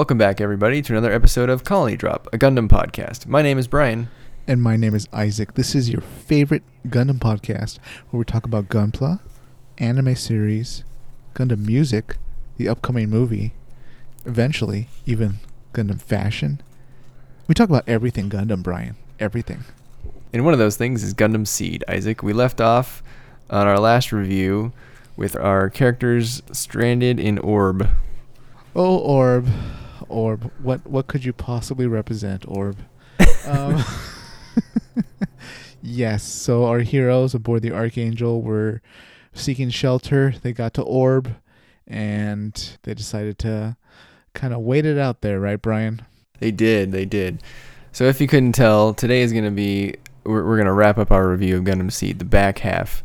Welcome back, everybody, to another episode of Colony Drop, a Gundam podcast. My name is Brian. And my name is Isaac. This is your favorite Gundam podcast where we talk about Gunpla, anime series, Gundam music, the upcoming movie, eventually, even Gundam fashion. We talk about everything Gundam, Brian. Everything. And one of those things is Gundam Seed, Isaac. We left off on our last review with our characters stranded in Orb. Oh, Orb. Orb. What what could you possibly represent, Orb? um, yes, so our heroes aboard the Archangel were seeking shelter. They got to Orb and they decided to kind of wait it out there, right, Brian? They did, they did. So if you couldn't tell, today is going to be we're, we're going to wrap up our review of Gundam Seed, the back half.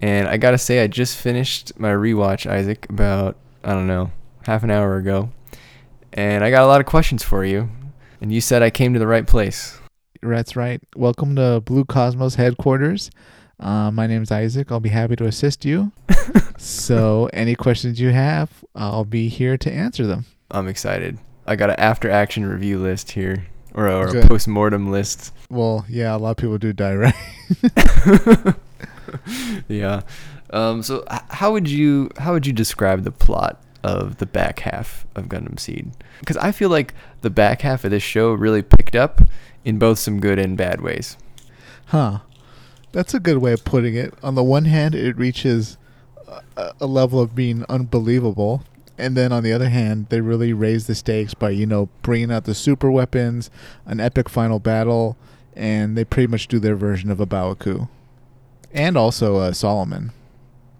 And I got to say I just finished my rewatch, Isaac, about I don't know, half an hour ago. And I got a lot of questions for you. And you said I came to the right place. That's right. Welcome to Blue Cosmos headquarters. Uh, my is Isaac. I'll be happy to assist you. so, any questions you have, I'll be here to answer them. I'm excited. I got an after action review list here, or, or a post mortem list. Well, yeah, a lot of people do die, right? yeah. Um, so h- how would you how would you describe the plot of the back half of Gundam Seed? Because I feel like the back half of this show really picked up in both some good and bad ways. Huh. That's a good way of putting it. On the one hand, it reaches a, a level of being unbelievable. And then on the other hand, they really raise the stakes by, you know, bringing out the super weapons, an epic final battle, and they pretty much do their version of a Baoa Qu. And also uh, Solomon.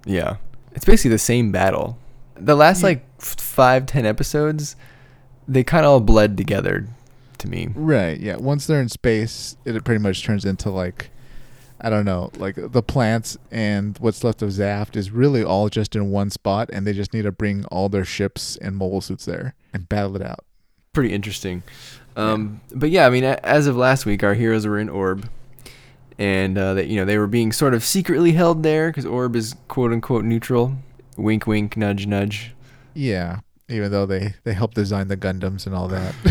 Yeah, it's basically the same battle. The last like f- five ten episodes, they kind of all bled together to me. Right, yeah. Once they're in space, it pretty much turns into like I don't know, like the plants and what's left of Zaft is really all just in one spot and they just need to bring all their ships and mobile suits there and battle it out. Pretty interesting. Um, But yeah, I mean, a- as of last week, our heroes were in Orb, and uh, that you know they were being sort of secretly held there because Orb is quote unquote neutral. Wink, wink, nudge, nudge. Yeah, even though they they help design the Gundams and all that.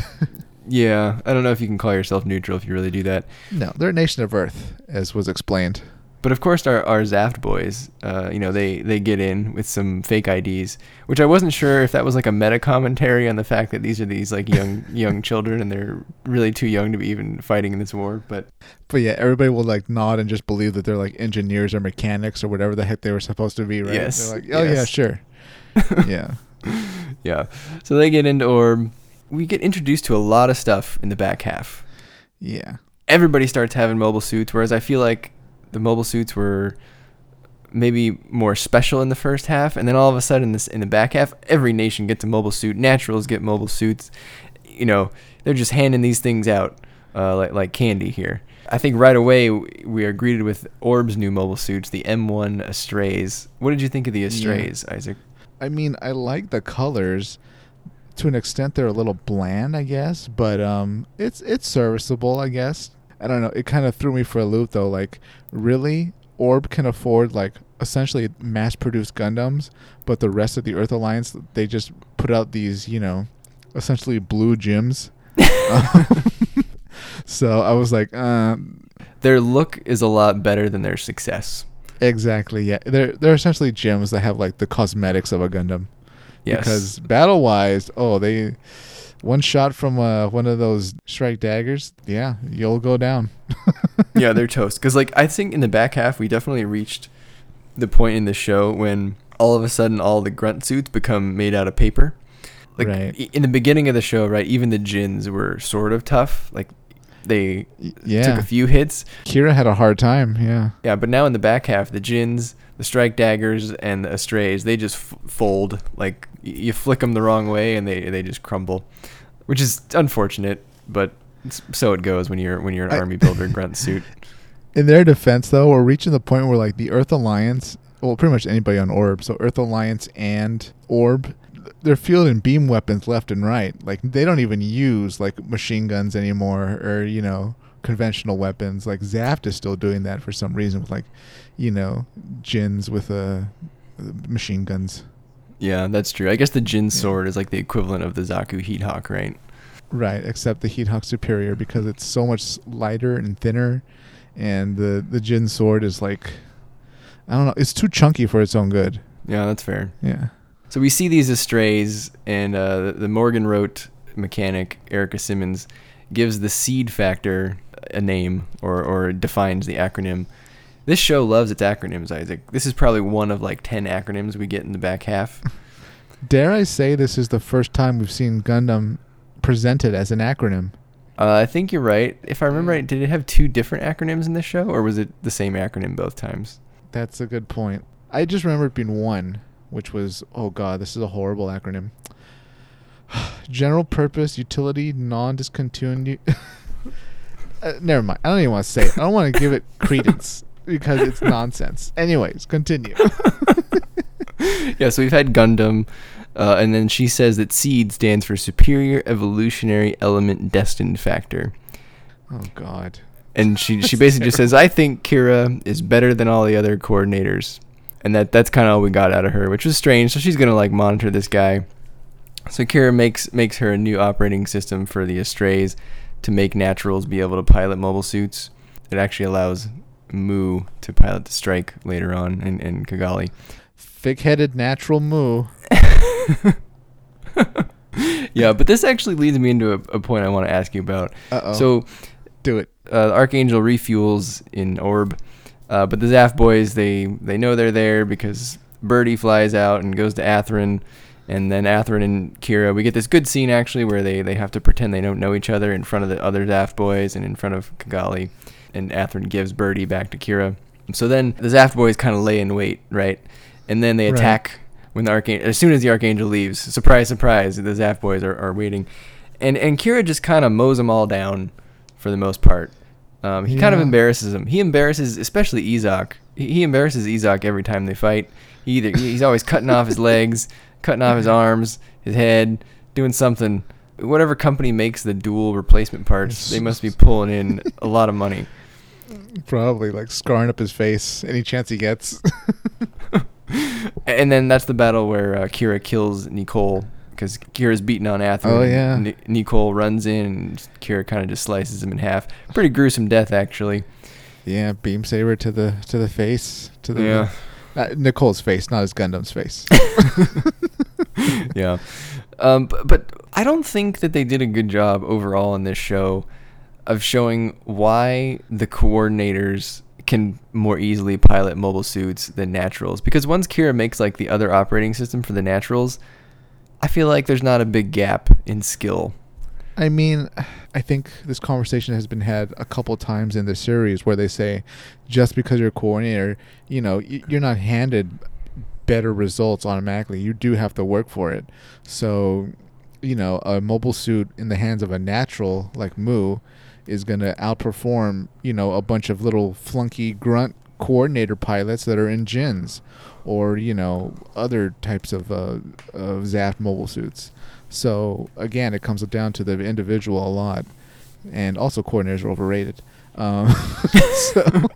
Yeah, I don't know if you can call yourself neutral if you really do that. no, they're a nation of Earth, as was explained. But of course, our, our Zaft boys, uh, you know, they, they get in with some fake IDs, which I wasn't sure if that was like a meta commentary on the fact that these are these like young young children and they're really too young to be even fighting in this war. But But yeah, everybody will like nod and just believe that they're like engineers or mechanics or whatever the heck they were supposed to be, right? Yes, They're like, oh yeah, sure. yeah. yeah, so they get into Orb. We get introduced to a lot of stuff in the back half. Yeah. Everybody starts having mobile suits, whereas I feel like the mobile suits were maybe more special in the first half, and then all of a sudden, this in the back half, every nation gets a mobile suit. Naturals get mobile suits. You know, they're just handing these things out uh, like like candy here. I think right away we are greeted with Orb's new mobile suits, the M1 Astrays. What did you think of the Astrays, Isaac? I mean, I like the colors. To an extent, they're a little bland, I guess, but um, it's it's serviceable, I guess. I don't know. It kind of threw me for a loop, though. Like, really, Orb can afford like essentially mass-produced Gundams, but the rest of the Earth Alliance, they just put out these, you know, essentially blue GMs. so I was like, uh, Their look is a lot better than their success. exactly, yeah. They're they're essentially GMs that have like the cosmetics of a Gundam. Yes. Because battle wise, oh, they one shot from uh, one of those strike daggers, yeah, you'll go down. yeah, they're toast. Because like I think in the back half we definitely reached the point in the show when all of a sudden all the grunt suits become made out of paper. Like Right. in the beginning of the show, right? Even the Jins were sort of tough. Like they Y- took a few hits. Kira had a hard time. Yeah, Yeah, but now in the back half, the Jins, the Strike Daggers, and the Astrays, they just f- fold. Like you flick them the wrong way, and they they just crumble, which is unfortunate. But so it goes when you're when you're an I- army builder grunt suit. in their defense, though, we're reaching the point where like the Earth Alliance, well, pretty much anybody on Orb, so Earth Alliance and Orb, they're fielding beam weapons left and right. Like they don't even use like machine guns anymore, or you know, conventional weapons. Like Zaft is still doing that for some reason with like, you know, Jins with uh, machine guns. Yeah, that's true. I guess the Jin sword is like the equivalent of the Zaku Heat Hawk, right? Right, except the Heat Hawk superior because it's so much lighter and thinner, and the the Jin sword is like, I don't know, it's too chunky for its own good. Yeah, that's fair. Yeah. So we see these Astrays, and uh, the Morgenroete mechanic Erica Simmons gives the seed factor a name or or defines the acronym. This show loves its acronyms, Isaac. This is probably one of like ten acronyms we get in the back half. Dare I say this is the first time we've seen Gundam presented as an acronym? Uh, I think you're right. If I remember right, did it have two different acronyms in this show, or was it the same acronym both times? That's a good point. I just remember it being one, which was oh god, this is a horrible acronym. General purpose utility non discontinued. uh, never mind. I don't even want to say it. I don't want to give it credence because it's nonsense. Anyways, continue. yeah, so we've had Gundam, uh, and then she says that SEED stands for Superior Evolutionary Element Destined Factor. oh god. And she, she basically just says, I think Kira is better than all the other coordinators. And that that's kind of all we got out of her, which was strange. So she's going to like monitor this guy. So Kira makes makes her a new operating system for the Astrays to make naturals be able to pilot mobile suits. It actually allows Mu to pilot the strike later on in, in Kigali. Thick-headed natural moo. yeah, but this actually leads me into a, a point I want to ask you about. Uh oh. So do it. uh, Archangel refuels in Orb, uh, but the Zaft boys they they know they're there because Birdie flies out and goes to Athrun, and then Athrun and Kira we get this good scene actually where they they have to pretend they don't know each other in front of the other Zaft boys and in front of Cagalli, and Athrun gives Birdie back to Kira. So then the Zaft boys kind of lay in wait, right? And then they Right. attack when the Archangel as soon as the Archangel leaves. Surprise, surprise! The Zaft boys are, are waiting, and and Kira just kind of mows them all down for the most part. Um, he kind of embarrasses him. He embarrasses, especially Yzak. He, he embarrasses Yzak every time they fight. He either he's always cutting off his legs, cutting off his arms, his head, doing something. Whatever company makes the Duel replacement parts, they must be pulling in a lot of money. Probably like scarring up his face any chance he gets. And then that's the battle where uh, Kira kills Nicole because Kira's beating on Athrun. Oh, yeah. Ni- Nicole runs in and Kira kind of just slices him in half. Pretty gruesome death, actually. yeah, beam saber to the to the face to the Yeah. uh, Nicole's face, not his Gundam's face. yeah. Um, but, but I don't think that they did a good job overall in this show of showing why the coordinators can more easily pilot mobile suits than naturals. Because once Kira makes like the other operating system for the naturals, I feel like there's not a big gap in skill. I mean, I think this conversation has been had a couple times in the series where they say, just because you're a coordinator, you know, you're not handed better results automatically. You do have to work for it. So, you know, a mobile suit in the hands of a natural like Mu is going to outperform, you know, a bunch of little flunky grunt coordinator pilots that are in gins or, you know, other types of, uh, of Zaft mobile suits. So again, it comes down to the individual a lot, and also coordinators are overrated. Um, so,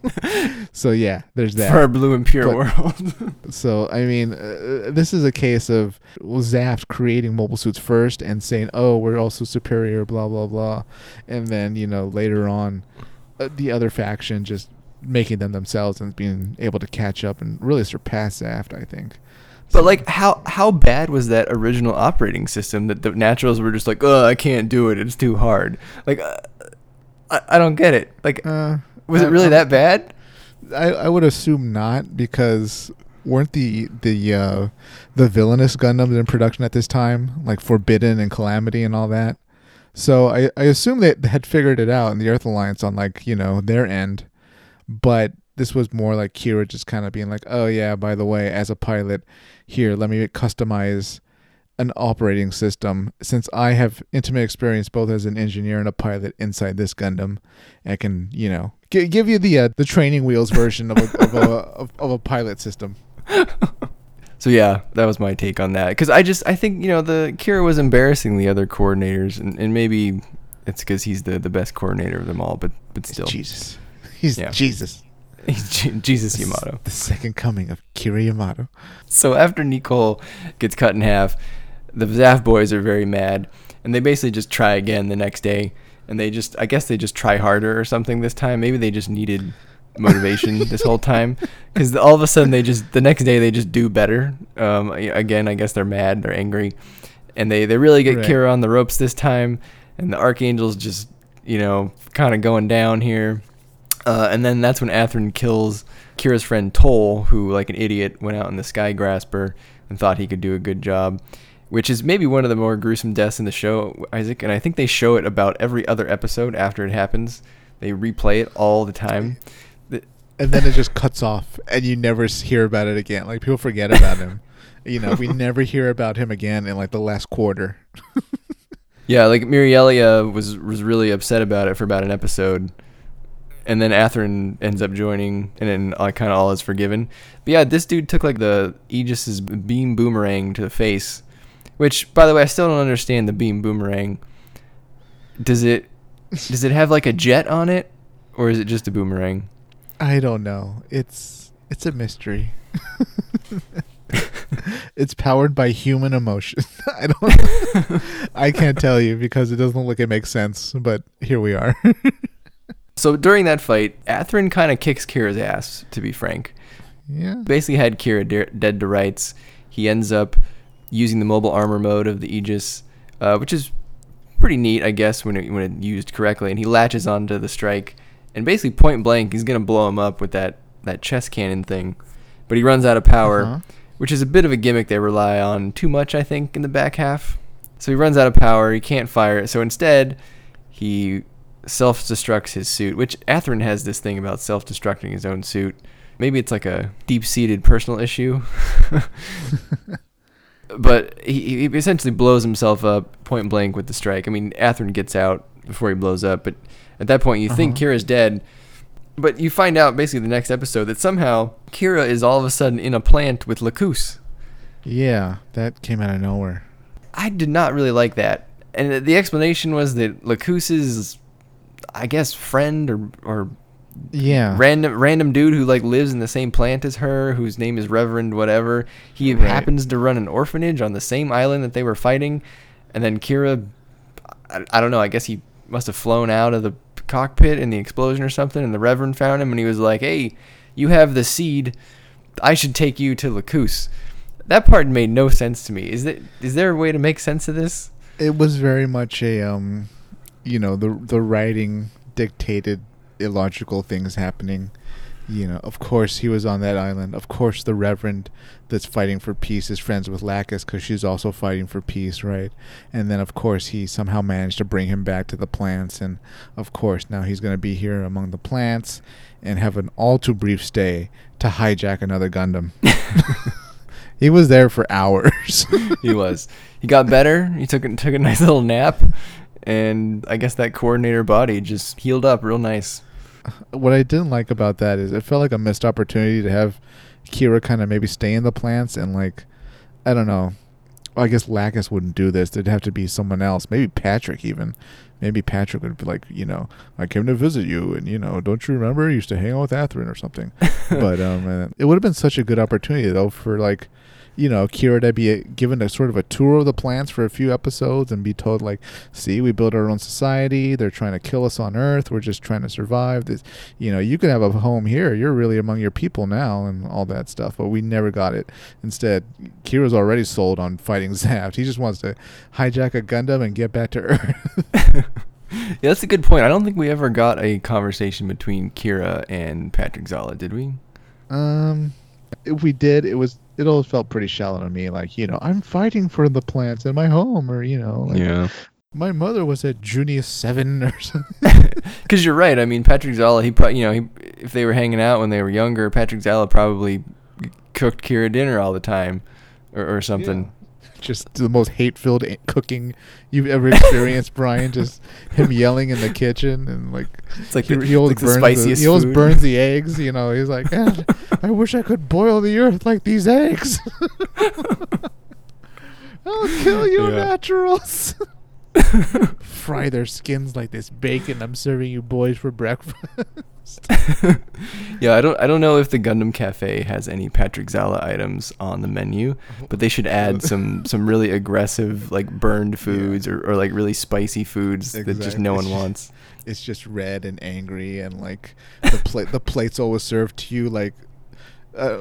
so yeah, there's that. For our blue and pure But- world. So I mean, uh, this is a case of Zaft creating mobile suits first and saying, "Oh, we're also superior," blah blah blah, and then you know later on, uh, the other faction just making them themselves and being able to catch up and really surpass Zaft. I think. But like, how how bad was that original operating system that the naturals were just like, oh, I can't do it. It's too hard. Like, uh, I I don't get it. Like, Uh, was it really I'm- that bad? I, I would assume not because weren't the the uh, the villainous Gundams in production at this time like Forbidden and Calamity and all that. So I, I assume they had figured it out in the Earth Alliance on like you know their end, but this was more like Kira just kind of being like, oh yeah, by the way, as a pilot, here let me customize an operating system since I have intimate experience both as an engineer and a pilot inside this Gundam. I can, you know, gi- give you the uh, the training wheels version of a of a of, of a pilot system. So yeah, that was my take on that. Because I just I think you know the Kira was embarrassing the other coordinators, and, and maybe it's because he's the the best coordinator of them all. But but He's still, Jesus, he's Yeah. Jesus. Jesus Yamato. The second coming of Kira Yamato. So after Nicole gets cut in half, the Zaft boys are very mad, and they basically just try again the next day. And they just, I guess they just try harder or something this time. Maybe they just needed motivation this whole time because all of a sudden they just the next day they just do better. Um, again, I guess they're mad, they're angry, and they they really get Right. Kira on the ropes this time. And the Archangel's just you know kind of going down here. Uh, and then that's when Athrun kills Kira's friend Tolle, who, like an idiot, went out in the Sky Grasper and thought he could do a good job, which is maybe one of the more gruesome deaths in the show, Isaac. And I think they show it about every other episode after it happens. They replay it all the time. And then it just cuts off, and you never hear about it again. Like people forget about him. You know, we never hear about him again in like the last quarter. Yeah, like Miriallia was was really upset about it for about an episode, and then Athrun ends up joining, and then uh, kind of all is forgiven. But yeah, this dude took like the Aegis's beam boomerang to the face, which, by the way, I still don't understand the beam boomerang. Does it does it have like a jet on it, or is it just a boomerang? I don't know. It's it's a mystery. it's powered by human emotion. I don't. I can't tell you because it doesn't look like it makes sense. But here we are. So during that fight, Athrun kind of kicks Kira's ass, to be frank. yeah. basically had Kira de- dead to rights. He ends up using the mobile armor mode of the Aegis, uh, which is pretty neat, I guess, when it, when it used correctly. And he latches onto the strike, and basically point blank, he's gonna blow him up with that that chest cannon thing. But he runs out of power, Uh-huh. which is a bit of a gimmick they rely on too much, I think, in the back half. So he runs out of power. He can't fire it. So instead, he self-destructs his suit, which Athrun has this thing about self-destructing his own suit. Maybe it's like a deep-seated personal issue. but he, he essentially blows himself up point blank with the strike. I mean, Athrun gets out before he blows up, but at that point you think Uh-huh. Kira's dead. But you find out basically the next episode that somehow Kira is all of a sudden in a plant with Lacus. Yeah, that came out of nowhere. I did not really like that. And the- the explanation was that Lacus's, I guess, friend or or Yeah. random random dude who like lives in the same plant as her, whose name is Reverend whatever. He Right. happens to run an orphanage on the same island that they were fighting, and then Kira, I, I don't know. I guess he must have flown out of the cockpit in the explosion or something, and the Reverend found him, and he was like, "Hey, you have the seed. I should take you to Lacus." That part made no sense to me. Is it? Is there a way to make sense of this? it was very much a um you know the the writing dictated illogical things happening. You know of course he was on that island. Of course the reverend that's fighting for peace is friends with lacus because she's also fighting for peace right? And then of course he somehow managed to bring him back to the plants and of course now he's going to be here among the plants and have an all too brief stay to hijack another gundam. He was there for hours. He was. He got better. He took a- took a nice little nap, and I guess that coordinator body just healed up real nice. what I didn't like about that is it felt like a missed opportunity to have Kira kind of maybe stay in the plants and like I don't know. Well, I guess Lacus wouldn't do this. There'd have to be someone else. Maybe Patrick even. Maybe Patrick would be like, you know, I came to visit you, and you know, don't you remember? I used to hang out with Athrun or something. but um, uh, it would have been such a good opportunity though for like, you know, Kira to be a, given a sort of a tour of the plants for a few episodes and be told like, see, we built our own society. They're trying to kill us on Earth. We're just trying to survive. This, you know, you can have a home here. You're really among your people now, and all that stuff. But we never got it. Instead, Kira's already sold on fighting Zaft. He just wants to hijack a Gundam and get back to Earth. Yeah, that's a good point. I don't think we ever got a conversation between Kira and Patrick Zala, did we? Um, if we did, it was it all felt pretty shallow to me. Like you know, I'm fighting for the plants in my home, or you know, like, my mother was at Junius Seven or something. Because you're right. I mean, Patrick Zala, he probably, you know, he, if they were hanging out when they were younger, Patrick Zala probably cooked Kira dinner all the time, or, or something. Just the most hate-filled cooking you've ever experienced, Brian. Just him yelling in the kitchen and like It's like he, the, he always like the burns he always food. burns the eggs. You know, he's like, "God, I wish I could boil the earth like these eggs. I'll kill you, Yeah. naturals. Fry their skins like this bacon I'm serving you boys for breakfast. yeah, I don't I don't know if the Gundam Cafe has any Patrick Zala items on the menu, but they should add some some really aggressive like burned foods or, or like really spicy foods that just no one Exactly. wants. It's just red and angry, and like the plate the plate's always served to you like, uh,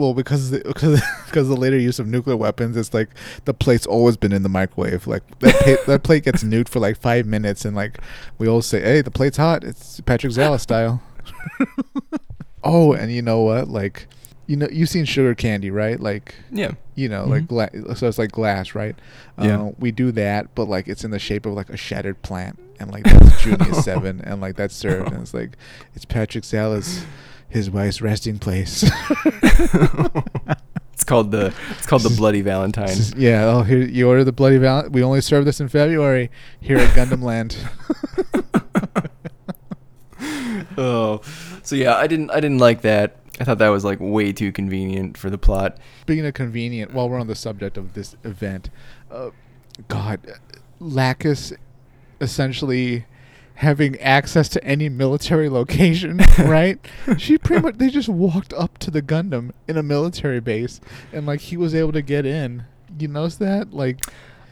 well because the, because because the later use of nuclear weapons, it's like the plate's always been in the microwave. Like that pa- that plate gets nuked for like five minutes, and like we all say, "Hey, the plate's hot." It's Patrick Zala style. oh, and you know what? Like, you know, you've seen sugar candy, right? Like, Yeah. you know, like Mhm. gla- so it's like glass, right? Yeah. Uh, we do that, but like it's in the shape of like a shattered plant, and like that's Junius Seven, and like that's served, and it's like it's Patrick Zala's his wife's resting place. It's called the it's called the Bloody Valentine. yeah. Oh, here you order the bloody val. We only serve this in February here at Gundam Land. oh, so yeah, I didn't I didn't like that. I thought that was like way too convenient for the plot. Speaking of convenient, while we're on the subject of this event, uh, God, Lacus essentially having access to any military location, right? she pretty much they just walked up to the Gundam in a military base, and like he was able to get in. You notice that? Like,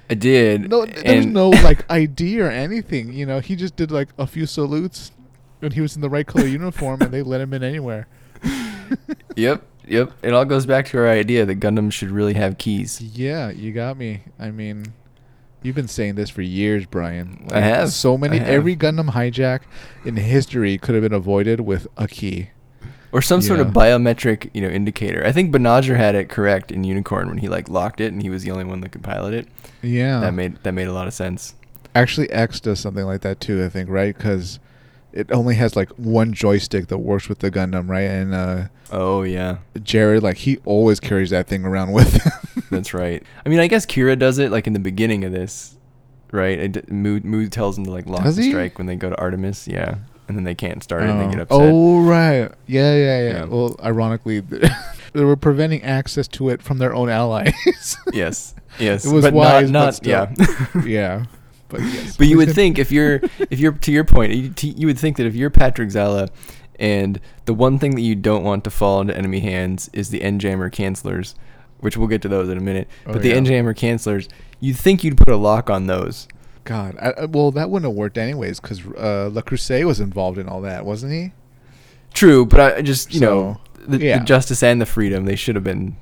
I did. no, there's no like ID or anything. You know, he just did like a few salutes, and he was in the right color uniform, and they let him in anywhere. Yep, yep. It all goes back to our idea that Gundam should really have keys. Yeah, you got me. I mean, you've been saying this for years, Brian. I have. So many. Have. Every Gundam hijack in history could have been avoided with a key. Or some sort of biometric, you know, indicator. I think Banagher had it correct in Unicorn when he like locked it and he was the only one that could pilot it. Yeah. That made that made a lot of sense. Actually, X does something like that too. I think right because it only has like one joystick that works with the Gundam, right? And uh, Oh yeah, Garrod, like he always carries that thing around with him. That's right. I mean, I guess Kira does it like in the beginning of this, right? It, tells him to like lock Does the he? strike when they go to Artemis. Yeah, and then they can't start it and they oh. get Oh. upset. Oh right, yeah, yeah, yeah. Yeah. Well, ironically, they were preventing access to it from their own allies. Yes, yes. It was but wise, but not, not still. yeah. yeah, but yes. But you would think if you're if you're to your point, you, t- you would think that if you're Patrick Zala, and the one thing that you don't want to fall into enemy hands is the N-jammer cancelers, which we'll get to those in a minute. Oh, but the yeah. N-jammer cancelers, you'd think you'd put a lock on those. God, I, I- well, that wouldn't have worked anyways because uh, Le Creuset was involved in all that, wasn't he? True, but I just you know the, yeah. the justice and the freedom they should have been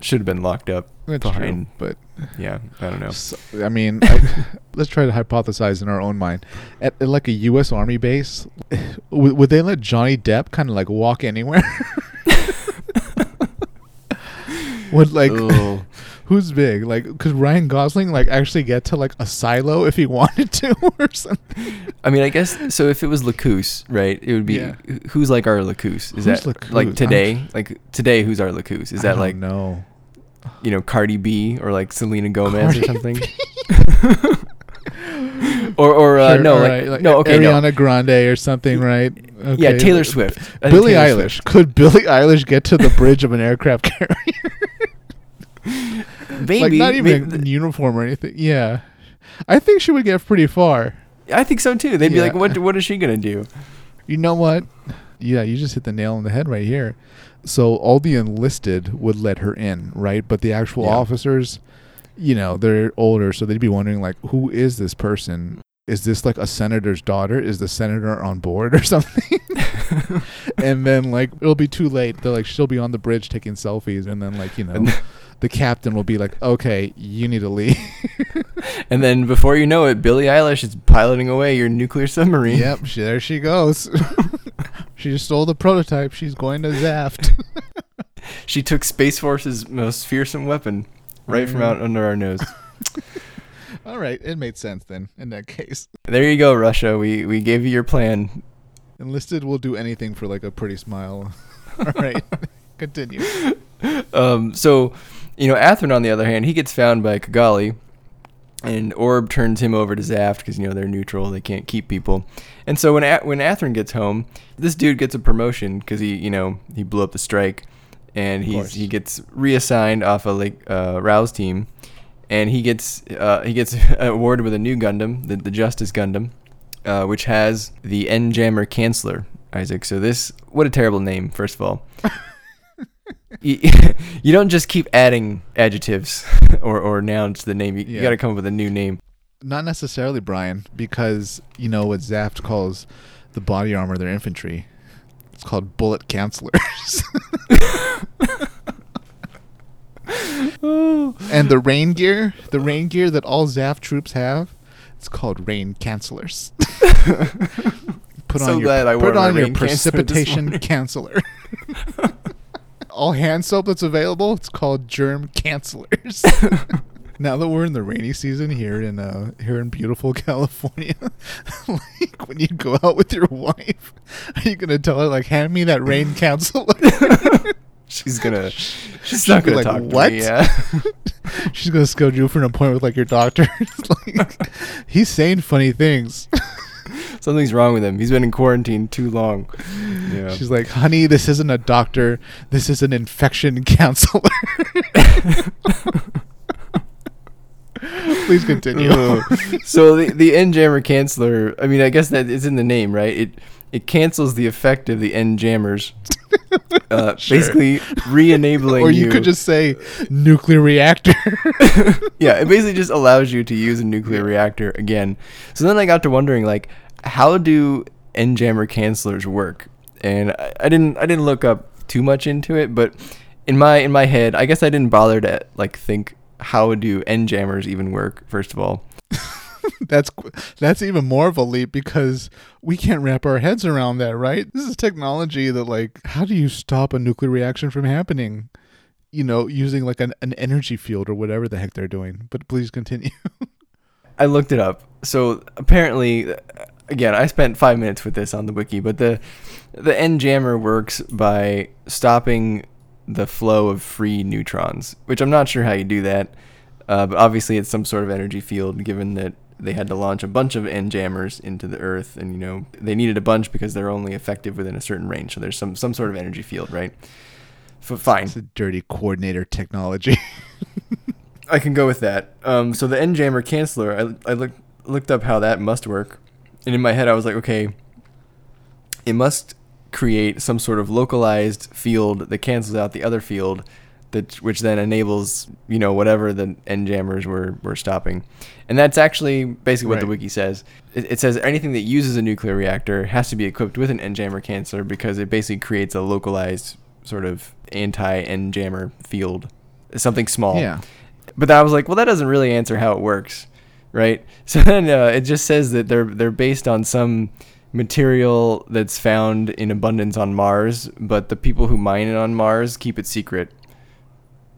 should have been locked up That's behind. true, but Yeah, I don't know. so, I mean, I, let's try to hypothesize in our own mind. At, at like a U.S. Army base, would, would they let Johnny Depp kind of like walk anywhere? would like Ugh. who's big? Like, could Ryan Gosling like actually get to like a silo if he wanted to or something? I mean, I guess so. If it was Lacus, right? It would be Yeah. who's like our Lacus? Is Who's that Lacus? like I'm today? Like today, who's our Lacus? Is that like no? you know Cardi B or like Selena Gomez or something? or or uh, no, like, no, okay, no. Ariana Grande or something, right? Yeah, Taylor Swift. I Billie Taylor Eilish. Swift. Could Billie Eilish get to the bridge of an aircraft carrier? Maybe, like not even maybe- in uniform or anything. Yeah, I think she would get pretty far. I think so too. They'd be like, "What? What is she gonna do?" You know what? Yeah, you just hit the nail on the head right here. So all the enlisted would let her in, right? But the actual Yeah. officers, you know, they're older, so they'd be wondering like, who is this person? Is this like a senator's daughter? Is the senator on board or something? and then like it'll be too late. They're like she'll be on the bridge taking selfies, and then like you know, the captain will be like, okay, you need to leave. And then before you know it, Billie Eilish is piloting away your nuclear submarine. Yep, she, there she goes. she just stole the prototype. She's going to Zaft. She took Space Force's most fearsome weapon right from Mhm. out under our nose. All right, it made sense then in that case. there you go, Russia. We we gave you your plan. Enlisted will do anything for like a pretty smile. All right, continue. Um, so, you know, Athrun, on the other hand, he gets found by Cagalli, and Orb turns him over to Zaft because you know they're neutral; they can't keep people. And so when a- when Athrun gets home, this dude gets a promotion because he you know he blew up the strike, and he's he gets reassigned off a like uh, Rau's team, and he gets uh, he gets awarded with a new Gundam, the, the Justice Gundam, uh, which has the N Jammer Canceller Isaac. So this, what a terrible name. First of all, you, you don't just keep adding adjectives or, or nouns to the name. You, you got to come up with a new name. Not necessarily, Brian, because you know what Zaft calls the body armor of their infantry. It's called bullet cancelers. and the rain gear, the rain gear that all Zaft troops have, it's called rain cancelers. put So on your I put on your rain canceller this precipitation canceller. all hand soap that's available, it's called germ cancelers. now that we're in the rainy season here in uh here in beautiful California, like when you go out with your wife, are you gonna tell her like hand me that rain canceller? She's gonna. She's She'll not be gonna like, talk "What?" to me. Yeah. She's gonna schedule you for an appointment with like your doctor. Like he's saying funny things. Something's wrong with him. He's been in quarantine too long. Yeah. She's like, honey, this isn't a doctor. This is an infection counselor. Please continue. Ugh. so the the N-jammer canceller. I mean, I guess that is in the name, right? It it cancels the effect of the N-jammers. Uh, Sure. Basically, re-enabling or you, could just say nuclear reactor. yeah, it basically just allows you to use a nuclear reactor again. So then I got to wondering, like, how do N-jammer cancelers work? And I, I didn't I didn't look up too much into it, but in my in my head, I guess I didn't bother to like think how do N-jammers even work. First of all, that's that's even more of a leap because we can't wrap our heads around that, right? This is technology that like how do you stop a nuclear reaction from happening? You know, using like an, an energy field or whatever the heck they're doing. But please continue. I looked it up. So apparently, again, I spent five minutes with this on the wiki, but the the N-jammer works by stopping the flow of free neutrons, which I'm not sure how you do that. Uh, but obviously, it's some sort of energy field, given that they had to launch a bunch of N-jammers into the Earth, and you know they needed a bunch because they're only effective within a certain range. So there's some some sort of energy field, right? F- fine. it's a dirty coordinator technology. I can go with that. Um, so the N-jammer canceller, I, I looked looked up how that must work, and in my head I was like, okay, it must create some sort of localized field that cancels out the other field, that which then enables you know whatever the N-jammers were were stopping, and that's actually basically what the wiki says. It, it says anything that uses a nuclear reactor has to be equipped with an N-jammer canceller because it basically creates a localized sort of anti N-jammer field, something small. yeah. But I was like, well, that doesn't really answer how it works, right? So then uh, it just says that they're they're based on some material that's found in abundance on Mars, but the people who mine it on Mars keep it secret.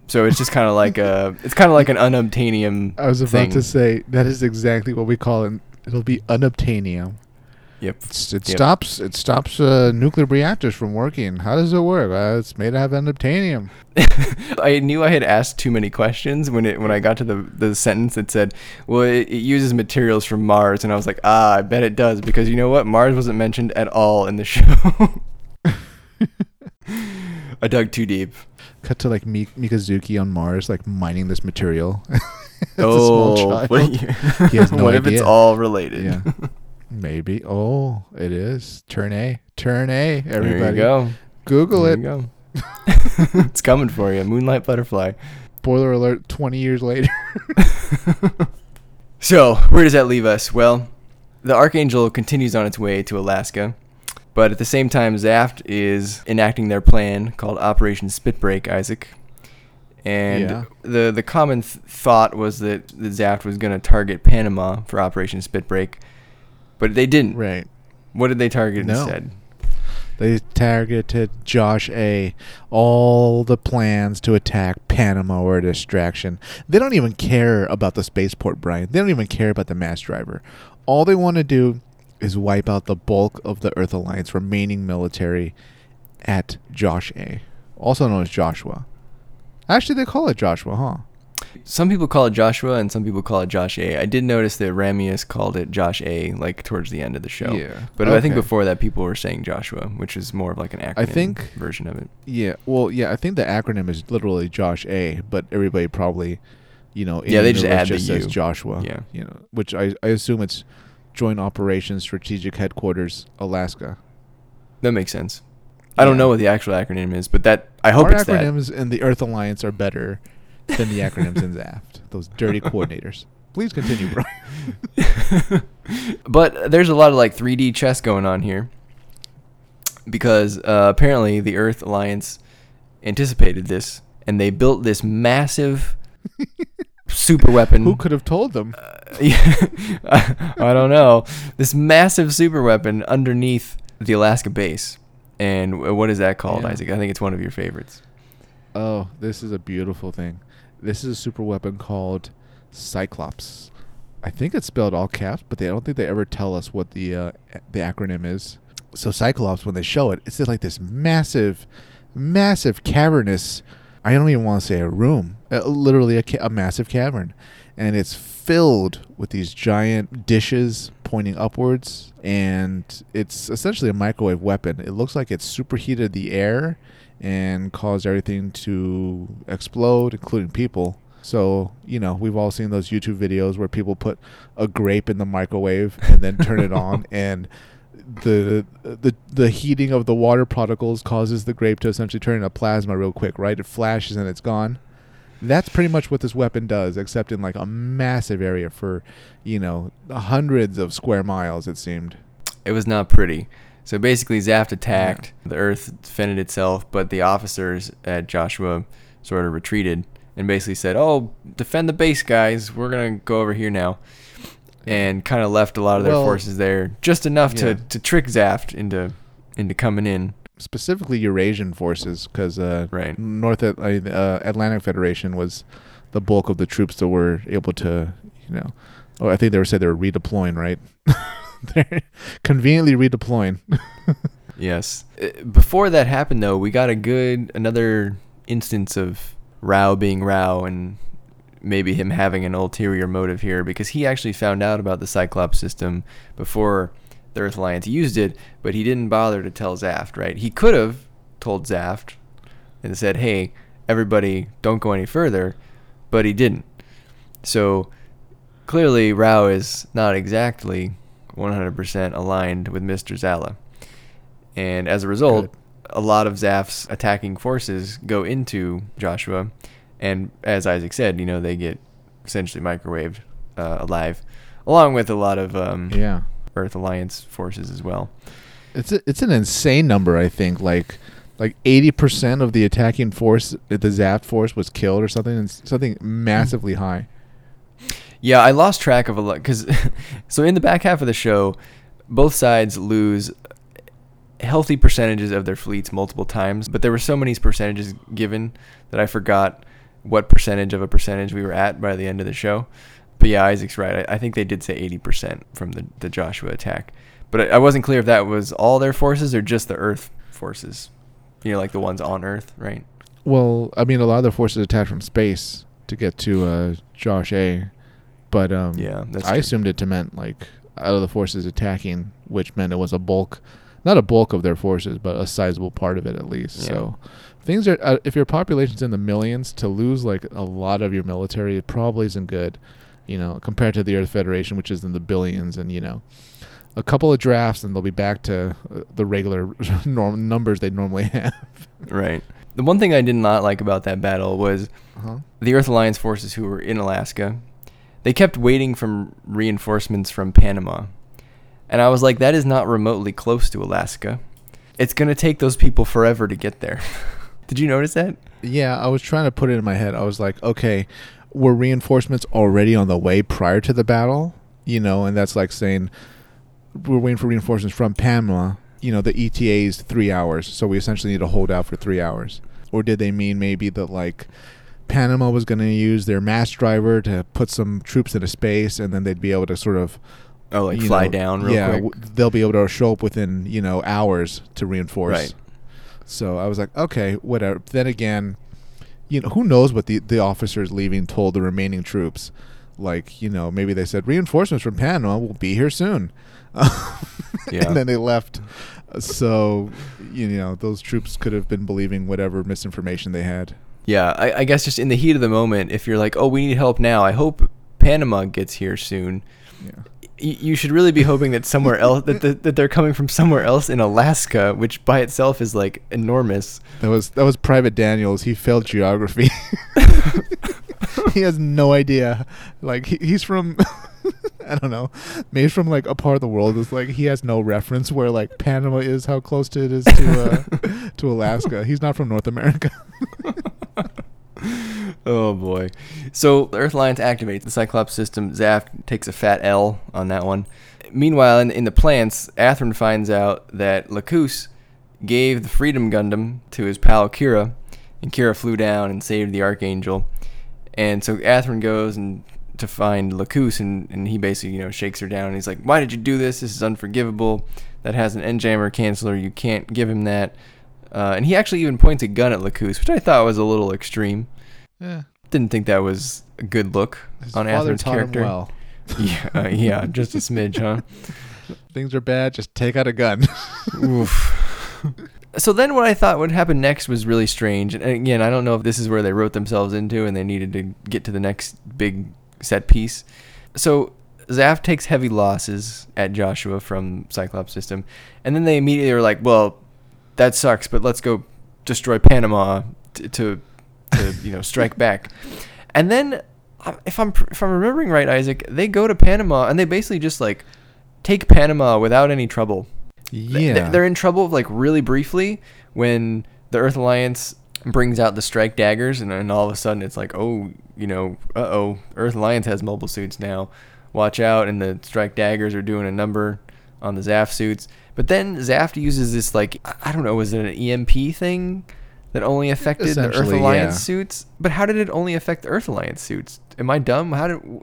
So it's just kind of like a it's kind of like an unobtainium. I was about thing. to say that is exactly what we call it. It'll be unobtainium. Yep. It's, it Yep. stops it stops uh, nuclear reactors from working. How does it work? Uh, it's made out of unobtainium. I knew I had asked too many questions when it when I got to the the sentence that said, "Well, it, it uses materials from Mars," and I was like, "Ah, I bet it does," because you know what? Mars wasn't mentioned at all in the show. I dug too deep. Cut to like Mi- Mikazuki on Mars, like mining this material. Oh, what, you- He has no what if it's all related? Yeah. Maybe. Oh, it is. Turn A. Turn A. Everybody. There you go. Google there it. you go. it's coming for you, Moonlight Butterfly. Spoiler alert. Twenty years later. So, where does that leave us? Well, the Archangel continues on its way to Alaska, but at the same time, Zaft is enacting their plan called Operation Spitbreak, Isaac. And Yeah. the the common th- thought was that the Zaft was going to target Panama for Operation Spitbreak, but they didn't. right. What did they target No. instead? They targeted Josh A. All the plans to attack Panama were a distraction. They don't even care about the spaceport, Brian. They don't even care about the mass driver. All they want to do is wipe out the bulk of the Earth Alliance remaining military at Josh A. Also known as Joshua. Actually, they call it Joshua, huh? Some people call it Joshua, and some people call it Josh A. I did notice that Ramius called it Josh A. like towards the end of the show. Yeah. But I think before that, people were saying Joshua, which is more of like an acronym think- version of it. Yeah, well, yeah, I think the acronym is literally Josh A, but everybody probably, you know, in Yeah, they the just add the says U. Joshua. Yeah. you know, which I I assume it's Joint Operations Strategic Headquarters, Alaska. That makes sense. I don't know what the actual acronym is, but that I hope Our it's that. acronyms in the Earth Alliance are better than the acronyms in Zaft. Those dirty coordinators. Please continue, bro. but there's a lot of like 3D chess going on here because uh, apparently the Earth Alliance anticipated this and they built this massive super weapon. Who could have told them? Yeah, I, I don't know. This massive super weapon underneath the Alaska base. And what is that called, Yeah. Isaac? I think it's one of your favorites. Oh, this is a beautiful thing. This is a super weapon called Cyclops. I think it's spelled all caps, but they I don't think they ever tell us what the uh, the acronym is. So Cyclops, when they show it, it's like this massive, massive cavernous. I don't even want to say a room, uh, literally a, ca- a massive cavern, and it's filled with these giant dishes pointing upwards, and it's essentially a microwave weapon. It looks like it's superheated the air and caused everything to explode, including people. So, you know, we've all seen those YouTube videos where people put a grape in the microwave and then turn it on and the the the heating of the water particles causes the grape to essentially turn into plasma real quick, right? It flashes and it's gone. That's pretty much what this weapon does, except in like a massive area for, you know, hundreds of square miles it seemed. It was not pretty. So basically, Zaft attacked. The Earth defended itself, but the officers at Joshua sort of retreated and basically said, "Oh, defend the base, guys. We're gonna go over here now," and kind of left a lot of their Well, forces there, just enough yeah. to, to trick Zaft into into coming in. specifically Eurasian forces, because uh, Right. North At- uh, Atlantic Federation was the bulk of the troops that were able to, you know, oh, I think they were said they were redeploying, right? They're conveniently redeploying. Yes. Uh, Before that happened, though, we got a good another instance of Rau being Rau and maybe him having an ulterior motive here because he actually found out about the Cyclops system before the Earth Alliance used it, but he didn't bother to tell Zaft, right? He could have told Zaft and said, "Hey, everybody, don't go any further," but he didn't. So clearly, Rau is not exactly 100% aligned with Mr. Zala. And as a result, Good. a lot of Zaft's attacking forces go into Joshua. And as Isaac said, you know, they get essentially microwaved uh, alive, along with a lot of um, yeah, Earth Alliance forces as well. it's a, it's an insane number. I think like like eighty percent of the attacking force, the Zaft force, was killed or something. It's something massively high. Yeah, I lost track of a lot because, so in the back half of the show, both sides lose healthy percentages of their fleets multiple times, but there were so many percentages given that I forgot what percentage of a percentage we were at by the end of the show. But yeah, Isaac's right. I, I think they did say 80% from the, the Joshua attack. But I, I wasn't clear if that was all their forces or just the Earth forces. You know, like the ones on Earth, right? Well, I mean, a lot of the forces attacked from space to get to uh, Josh A. But um, Yeah, I true. assumed it to meant like out of the forces attacking, which meant it was a bulk, not a bulk of their forces, but a sizable part of it at least. Yeah. So things are uh, if your population's in the millions, to lose like a lot of your military, it probably isn't good. You know, compared to the Earth Federation, which is in the billions, and you know, a couple of drafts, and they'll be back to uh, the regular norm numbers they normally have. Right. The one thing I did not like about that battle was Uh-huh. the Earth Alliance forces who were in Alaska, they kept waiting for reinforcements from Panama. And I was like, that is not remotely close to Alaska. It's going to take those people forever to get there. Did you notice that? Yeah, I was trying to put it in my head. I was like, okay, were reinforcements already on the way prior to the battle? You know, and that's like saying we're waiting for reinforcements from Panama. You know, the ETA is three hours, so we essentially need to hold out for three hours. Or did they mean maybe that like Panama was going to use their mass driver to put some troops into space, and then they'd be able to sort of Oh, like fly know, down real yeah, quick. w- they'll be able to show up within you know hours to reinforce. Right. So I was like, okay, whatever. Then again, you know, who knows what the the officers leaving told the remaining troops? Like, you know, maybe they said reinforcements from Panama will be here soon, Yeah. and then they left. So, you know, those troops could have been believing whatever misinformation they had. Yeah, I, I guess just in the heat of the moment, if you're like, oh, we need help now, I hope Panama gets here soon. Yeah. y- you should really be hoping that somewhere else that, that that they're coming from somewhere else in Alaska, which by itself is like enormous. That was that was Private Daniels. He failed geography. he has no idea. Like he, he's from I don't know. Maybe from like a part of the world that's like he has no reference where like Panama is, how close to it is to uh, to Alaska. He's not from North America. Oh boy. So Earth Alliance activates the Cyclops system. Zaft takes a fat L on that one. Meanwhile, in, in the plants, Athrun finds out that Lacus gave the Freedom Gundam to his pal Kira, and Kira flew down and saved the Archangel. And so Athrun goes and to find Lacus, and, and he basically you know shakes her down. And he's like, "Why did you do this? This is unforgivable. That has an N-jammer canceller. You can't give him that." Uh, and he actually even points a gun at Lacus, which I thought was a little extreme. Yeah. Didn't think that was a good look His on Athrun's character. well. Yeah, uh, yeah, just a smidge, huh? Things are bad, just take out a gun. Oof. So then, what I thought would happen next was really strange. And again, I don't know if this is where they wrote themselves into and they needed to get to the next big set piece. So Zaft takes heavy losses at Joshua from Cyclops System, and then they immediately are like, "Well, that sucks, but let's go destroy Panama t- to, to you know, strike back." And then, if I'm if I'm remembering right, Isaac, they go to Panama and they basically just like take Panama without any trouble. Yeah. They're, in trouble like really briefly when the Earth Alliance brings out the strike daggers, and then all of a sudden it's like, oh, you know, uh oh, Earth Alliance has mobile suits now. Watch out! And the strike daggers are doing a number on the Zaft suits. But then Zaft uses this like I- I don't know, was it an EMP thing that only affected the Earth Alliance yeah. suits? But how did it only affect the Earth Alliance suits? Am I dumb? How did?